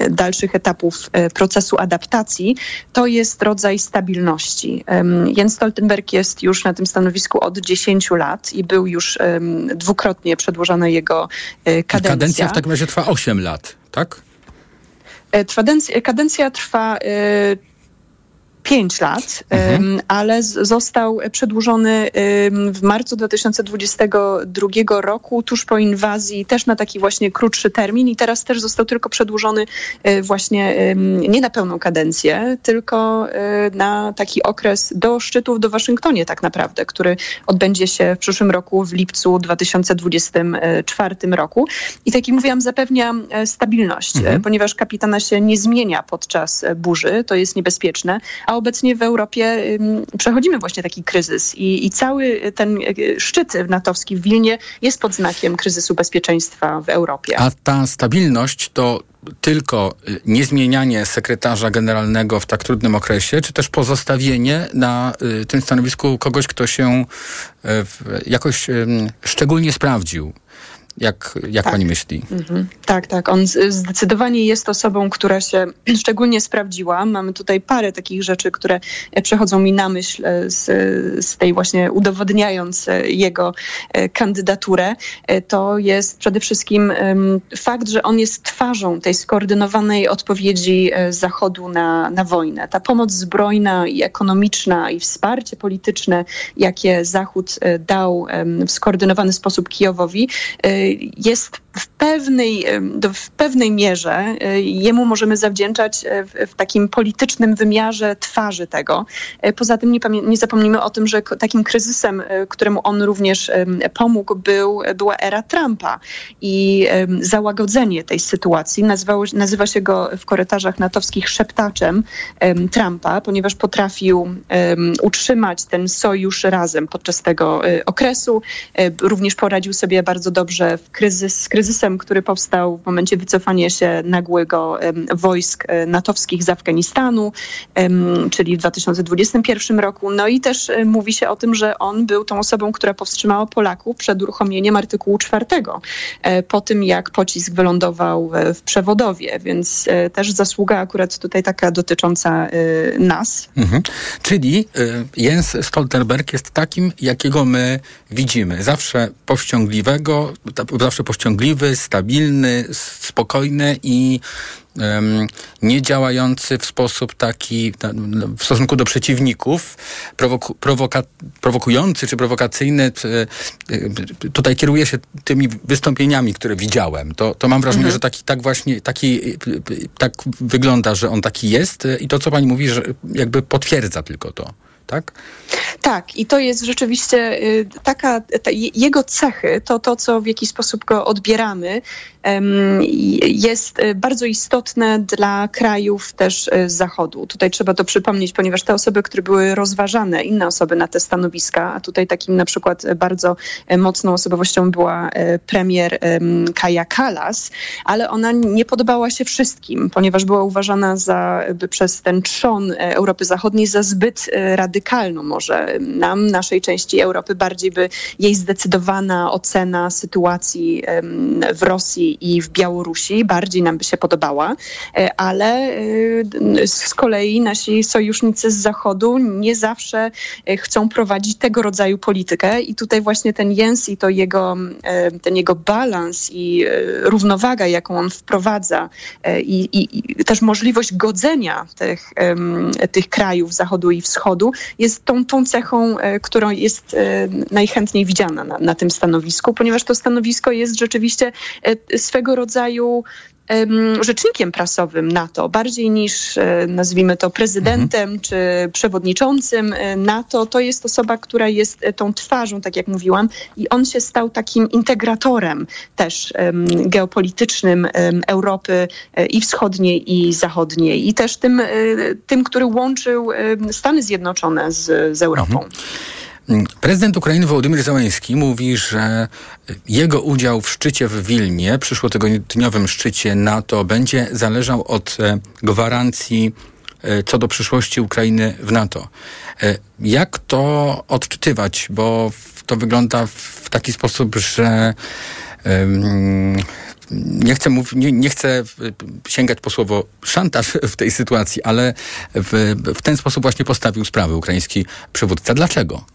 [SPEAKER 36] dalszych etapów e, procesu adaptacji, to jest rodzaj stabilności. Jens Stoltenberg jest już na tym stanowisku od 10 lat i był już dwukrotnie przedłożona jego e, kadencja.
[SPEAKER 2] Kadencja w takim razie trwa 8 lat, tak?
[SPEAKER 36] E, kadencja trwa pięć lat, mhm. ale został przedłużony w marcu 2022 roku, tuż po inwazji, też na taki właśnie krótszy termin i teraz też został tylko przedłużony e, właśnie nie na pełną kadencję, tylko e, na taki okres do szczytów do Waszyngtonie tak naprawdę, który odbędzie się w przyszłym roku, w lipcu 2024 roku. I tak jak mówiłam, zapewnia e, stabilność, mhm. ponieważ kapitana się nie zmienia podczas burzy, to jest niebezpieczne, a obecnie w Europie przechodzimy właśnie taki kryzys i, i cały ten e, szczyt natowski w Wilnie jest pod znakiem kryzysu bezpieczeństwa w Europie.
[SPEAKER 2] A ta stabilność to tylko y, niezmienianie sekretarza generalnego w tak trudnym okresie, czy też pozostawienie na y, tym stanowisku kogoś, kto się y, jakoś szczególnie sprawdził? Jak, jak
[SPEAKER 36] tak.
[SPEAKER 2] pani myśli?
[SPEAKER 36] Mhm. Tak, tak. On zdecydowanie jest osobą, która się szczególnie sprawdziła. Mamy tutaj parę takich rzeczy, które e, przechodzą mi na myśl e, z, z tej właśnie udowodniając e, jego kandydaturę. To jest przede wszystkim fakt, że on jest twarzą tej skoordynowanej odpowiedzi Zachodu na, na wojnę. Ta pomoc zbrojna i ekonomiczna i wsparcie polityczne, jakie Zachód dał w skoordynowany sposób Kijowowi, jest w pewnej, w pewnej mierze e, jemu możemy zawdzięczać e, w, w takim politycznym wymiarze twarzy tego. E, poza tym nie, nie o tym, że takim kryzysem, któremu on również pomógł, był, była era Trumpa i załagodzenie tej sytuacji. Nazywało, nazywa się go w korytarzach natowskich szeptaczem Trumpa, ponieważ potrafił utrzymać ten sojusz razem podczas tego okresu. Również poradził sobie bardzo dobrze w kryzys, z kryzysem, który powstał w momencie wycofania się nagłego wojsk e, natowskich z Afganistanu, czyli w 2021 roku. No i też e, mówi się o tym, że on był tą osobą, która powstrzymała Polaków przed uruchomieniem artykułu 4 e, po tym, jak pocisk wylądował w przewodowie, więc też zasługa akurat tutaj taka dotycząca nas.
[SPEAKER 2] Mhm. Czyli Jens Stoltenberg jest takim, jakiego my widzimy. Zawsze powściągliwego, zawsze powściągliwy, stabilny, spokojny i um, nie działający w sposób taki w stosunku do przeciwników, prowoku, prowoka, prowokujący czy prowokacyjny. E, e, tutaj kieruję się tymi wystąpieniami, które widziałem. To, to mam wrażenie, mhm. że taki, tak właśnie taki, e, tak wygląda, że on taki jest i to, co pani mówi, że jakby potwierdza tylko to tak?
[SPEAKER 36] Tak, i to jest rzeczywiście y, taka, ta, jego cechy, to to, co w jakiś sposób go odbieramy, jest y, bardzo istotne dla krajów też y, Zachodu. Tutaj trzeba to przypomnieć, ponieważ te osoby, które były rozważane, inne osoby na te stanowiska, a tutaj takim na przykład bardzo mocną osobowością była premier Kaja Kalas, ale ona nie podobała się wszystkim, ponieważ była uważana za, przez ten trzon Europy Zachodniej za zbyt radykalną Może nam, naszej części Europy, bardziej by jej zdecydowana ocena sytuacji w Rosji i w Białorusi bardziej nam by się podobała, ale z kolei nasi sojusznicy z Zachodu nie zawsze chcą prowadzić tego rodzaju politykę i tutaj właśnie ten Jens i to jego, ten jego balans i równowaga, jaką on wprowadza i, i, i też możliwość godzenia tych, tych krajów Zachodu i Wschodu jest tą, tą cechą, e, którą jest e, najchętniej widziana na, na tym stanowisku, ponieważ to stanowisko jest rzeczywiście e, swego rodzaju rzecznikiem prasowym NATO, bardziej niż e, nazwijmy to prezydentem mhm. czy przewodniczącym e, NATO. To jest osoba, która jest e, tą twarzą, tak jak mówiłam, i on się stał takim integratorem też geopolitycznym Europy i wschodniej, i zachodniej, i też tym, tym który łączył Stany Zjednoczone z, z Europą. Mhm.
[SPEAKER 2] Prezydent Ukrainy Wołodymyr Załański mówi, że jego udział w szczycie w Wilnie, przyszłotygodniowym szczycie NATO, będzie zależał od e, gwarancji e, co do przyszłości Ukrainy w NATO. E, jak to odczytywać? Bo to wygląda w taki sposób, że nie chcę, mów, nie, nie, chcę sięgać po słowo szantaż w tej sytuacji, ale w, w ten sposób właśnie postawił sprawę ukraiński przywódca. Dlaczego?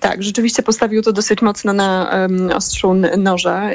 [SPEAKER 36] Tak, rzeczywiście postawił to dosyć mocno na um, ostrzu noża.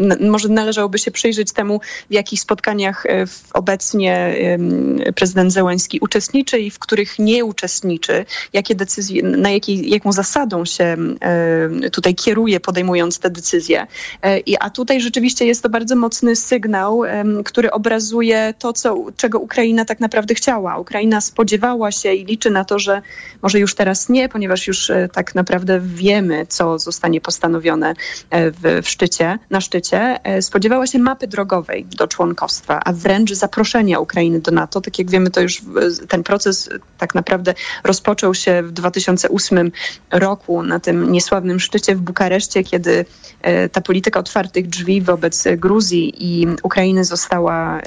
[SPEAKER 36] No, może należałoby się przyjrzeć temu, w jakich spotkaniach e, w, obecnie um, prezydent Zełański uczestniczy i w których nie uczestniczy, jakie decyzje, na jakiej, jaką zasadą się um, tutaj kieruje, podejmując te decyzje. E, I, a tutaj rzeczywiście jest to bardzo mocny sygnał, który obrazuje to, co, czego Ukraina tak naprawdę chciała. Ukraina spodziewała się i liczy na to, że może już teraz nie, ponieważ już e, tak naprawdę naprawdę wiemy, co zostanie postanowione e, w, w szczycie, na szczycie, e, spodziewała się mapy drogowej do członkostwa, a wręcz zaproszenia Ukrainy do NATO. Tak jak wiemy, to już ten proces tak naprawdę rozpoczął się w 2008 roku na tym niesławnym szczycie w Bukareszcie, kiedy e, ta polityka otwartych drzwi wobec Gruzji i Ukrainy została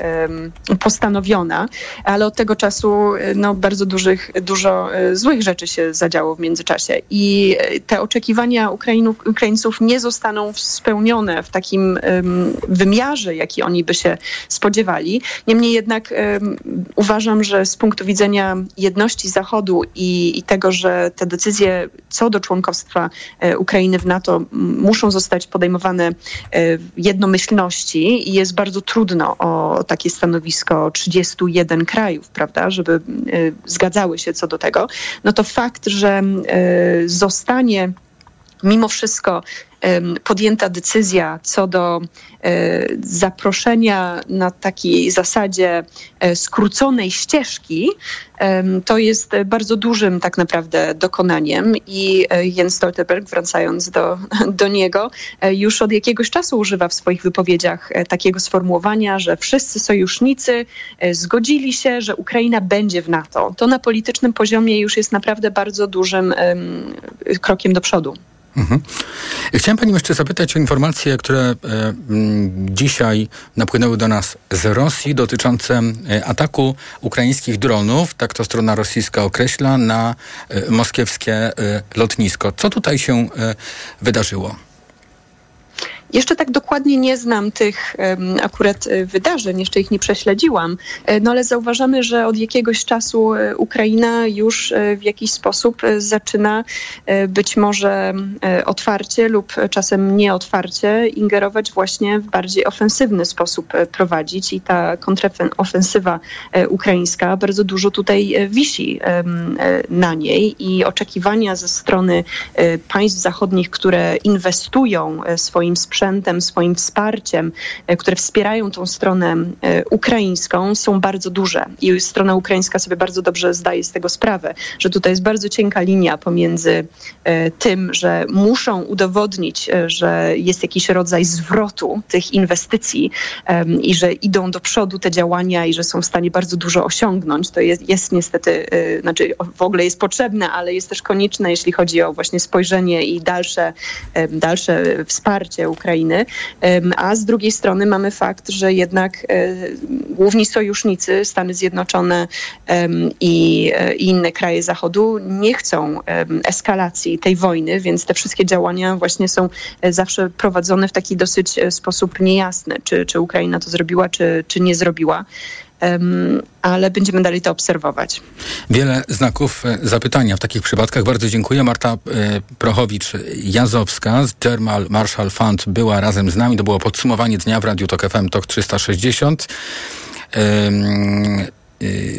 [SPEAKER 36] postanowiona, ale od tego czasu no, bardzo dużych, dużo złych rzeczy się zadziało w międzyczasie. I te oczekiwania Ukrainów, Ukraińców nie zostaną spełnione w takim wymiarze, jaki oni by się spodziewali. Niemniej jednak uważam, że z punktu widzenia jedności Zachodu i, i, tego, że te decyzje co do członkostwa e, Ukrainy w NATO muszą zostać podejmowane e, w jednomyślności i jest bardzo trudno o takie stanowisko 31 krajów, prawda, żeby e, zgadzały się co do tego, no to fakt, że został zostanie mimo wszystko podjęta decyzja co do e, zaproszenia na takiej zasadzie e, skróconej ścieżki, to jest bardzo dużym tak naprawdę dokonaniem i e, Jens Stoltenberg, wracając do, do niego, już od jakiegoś czasu używa w swoich wypowiedziach takiego sformułowania, że wszyscy sojusznicy zgodzili się, że Ukraina będzie w NATO. To na politycznym poziomie już jest naprawdę bardzo dużym krokiem do przodu. Mhm.
[SPEAKER 2] Chciałem Pani jeszcze zapytać o informacje, które e, dzisiaj napłynęły do nas z Rosji dotyczące e, ataku ukraińskich dronów, tak to strona rosyjska określa, na e, moskiewskie lotnisko. Co tutaj się wydarzyło?
[SPEAKER 36] Jeszcze tak dokładnie nie znam tych akurat e, wydarzeń, jeszcze ich nie prześledziłam, e, no ale zauważamy, że od jakiegoś czasu e, Ukraina już w jakiś sposób zaczyna być może otwarcie lub czasem nieotwarcie ingerować właśnie w bardziej ofensywny sposób prowadzić. I ta kontrofensywa ukraińska bardzo dużo tutaj wisi na niej. I oczekiwania ze strony państw zachodnich, które inwestują swoim sprzętem sprzętem, swoim wsparciem, e, które wspierają tą stronę e, ukraińską, są bardzo duże. I strona ukraińska sobie bardzo dobrze zdaje z tego sprawę, że tutaj jest bardzo cienka linia pomiędzy e, tym, że muszą udowodnić, że jest jakiś rodzaj zwrotu tych inwestycji i że idą do przodu te działania i że są w stanie bardzo dużo osiągnąć. To jest, jest niestety, znaczy w ogóle jest potrzebne, ale jest też konieczne, jeśli chodzi o właśnie spojrzenie i dalsze, dalsze wsparcie Ukrainy Ukrainy, a z drugiej strony mamy fakt, że jednak główni sojusznicy, Stany Zjednoczone i, i inne kraje Zachodu nie chcą eskalacji tej wojny, więc te wszystkie działania właśnie są zawsze prowadzone w taki dosyć sposób niejasny, czy, czy Ukraina to zrobiła, czy, czy nie zrobiła ale będziemy dalej to obserwować.
[SPEAKER 2] Wiele znaków e, zapytania w takich przypadkach. Bardzo dziękuję. Marta e, Prochowicz-Jazowska z German Marshall Fund była razem z nami. To było podsumowanie dnia w Radiu Tok FM TOK 360. Y,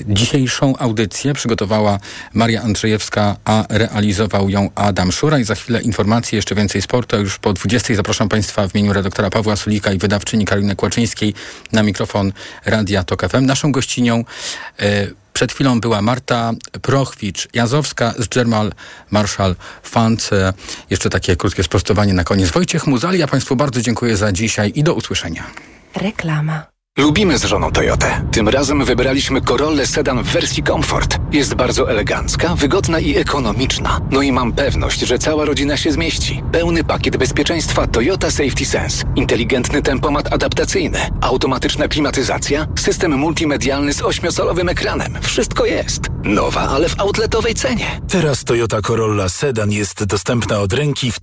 [SPEAKER 2] dzisiejszą audycję przygotowała Maria Andrzejewska, a realizował ją Adam Szura. I za chwilę informacje, jeszcze więcej sportu. Już po 20 zapraszam Państwa w imieniu redaktora Pawła Sulika i wydawczyni Karoliny Kłaczyńskiej na mikrofon Radia Tok FM. Naszą gościnią y, przed chwilą była Marta Prochwicz-Jazowska z German Marshall Fund. Y, jeszcze takie krótkie sprostowanie na koniec. Wojciech Muzali, ja Państwu bardzo dziękuję za dzisiaj i do usłyszenia.
[SPEAKER 19] Reklama.
[SPEAKER 25] Lubimy z żoną Toyotę. Tym razem wybraliśmy Corollę Sedan w wersji Comfort. Jest bardzo elegancka, wygodna i ekonomiczna. No i mam pewność, że cała rodzina się zmieści. Pełny pakiet bezpieczeństwa Toyota Safety Sense. Inteligentny tempomat adaptacyjny. Automatyczna klimatyzacja. System multimedialny z ośmiosolowym ekranem. Wszystko jest. Nowa, ale w outletowej cenie.
[SPEAKER 20] Teraz Toyota Corolla Sedan jest dostępna od ręki w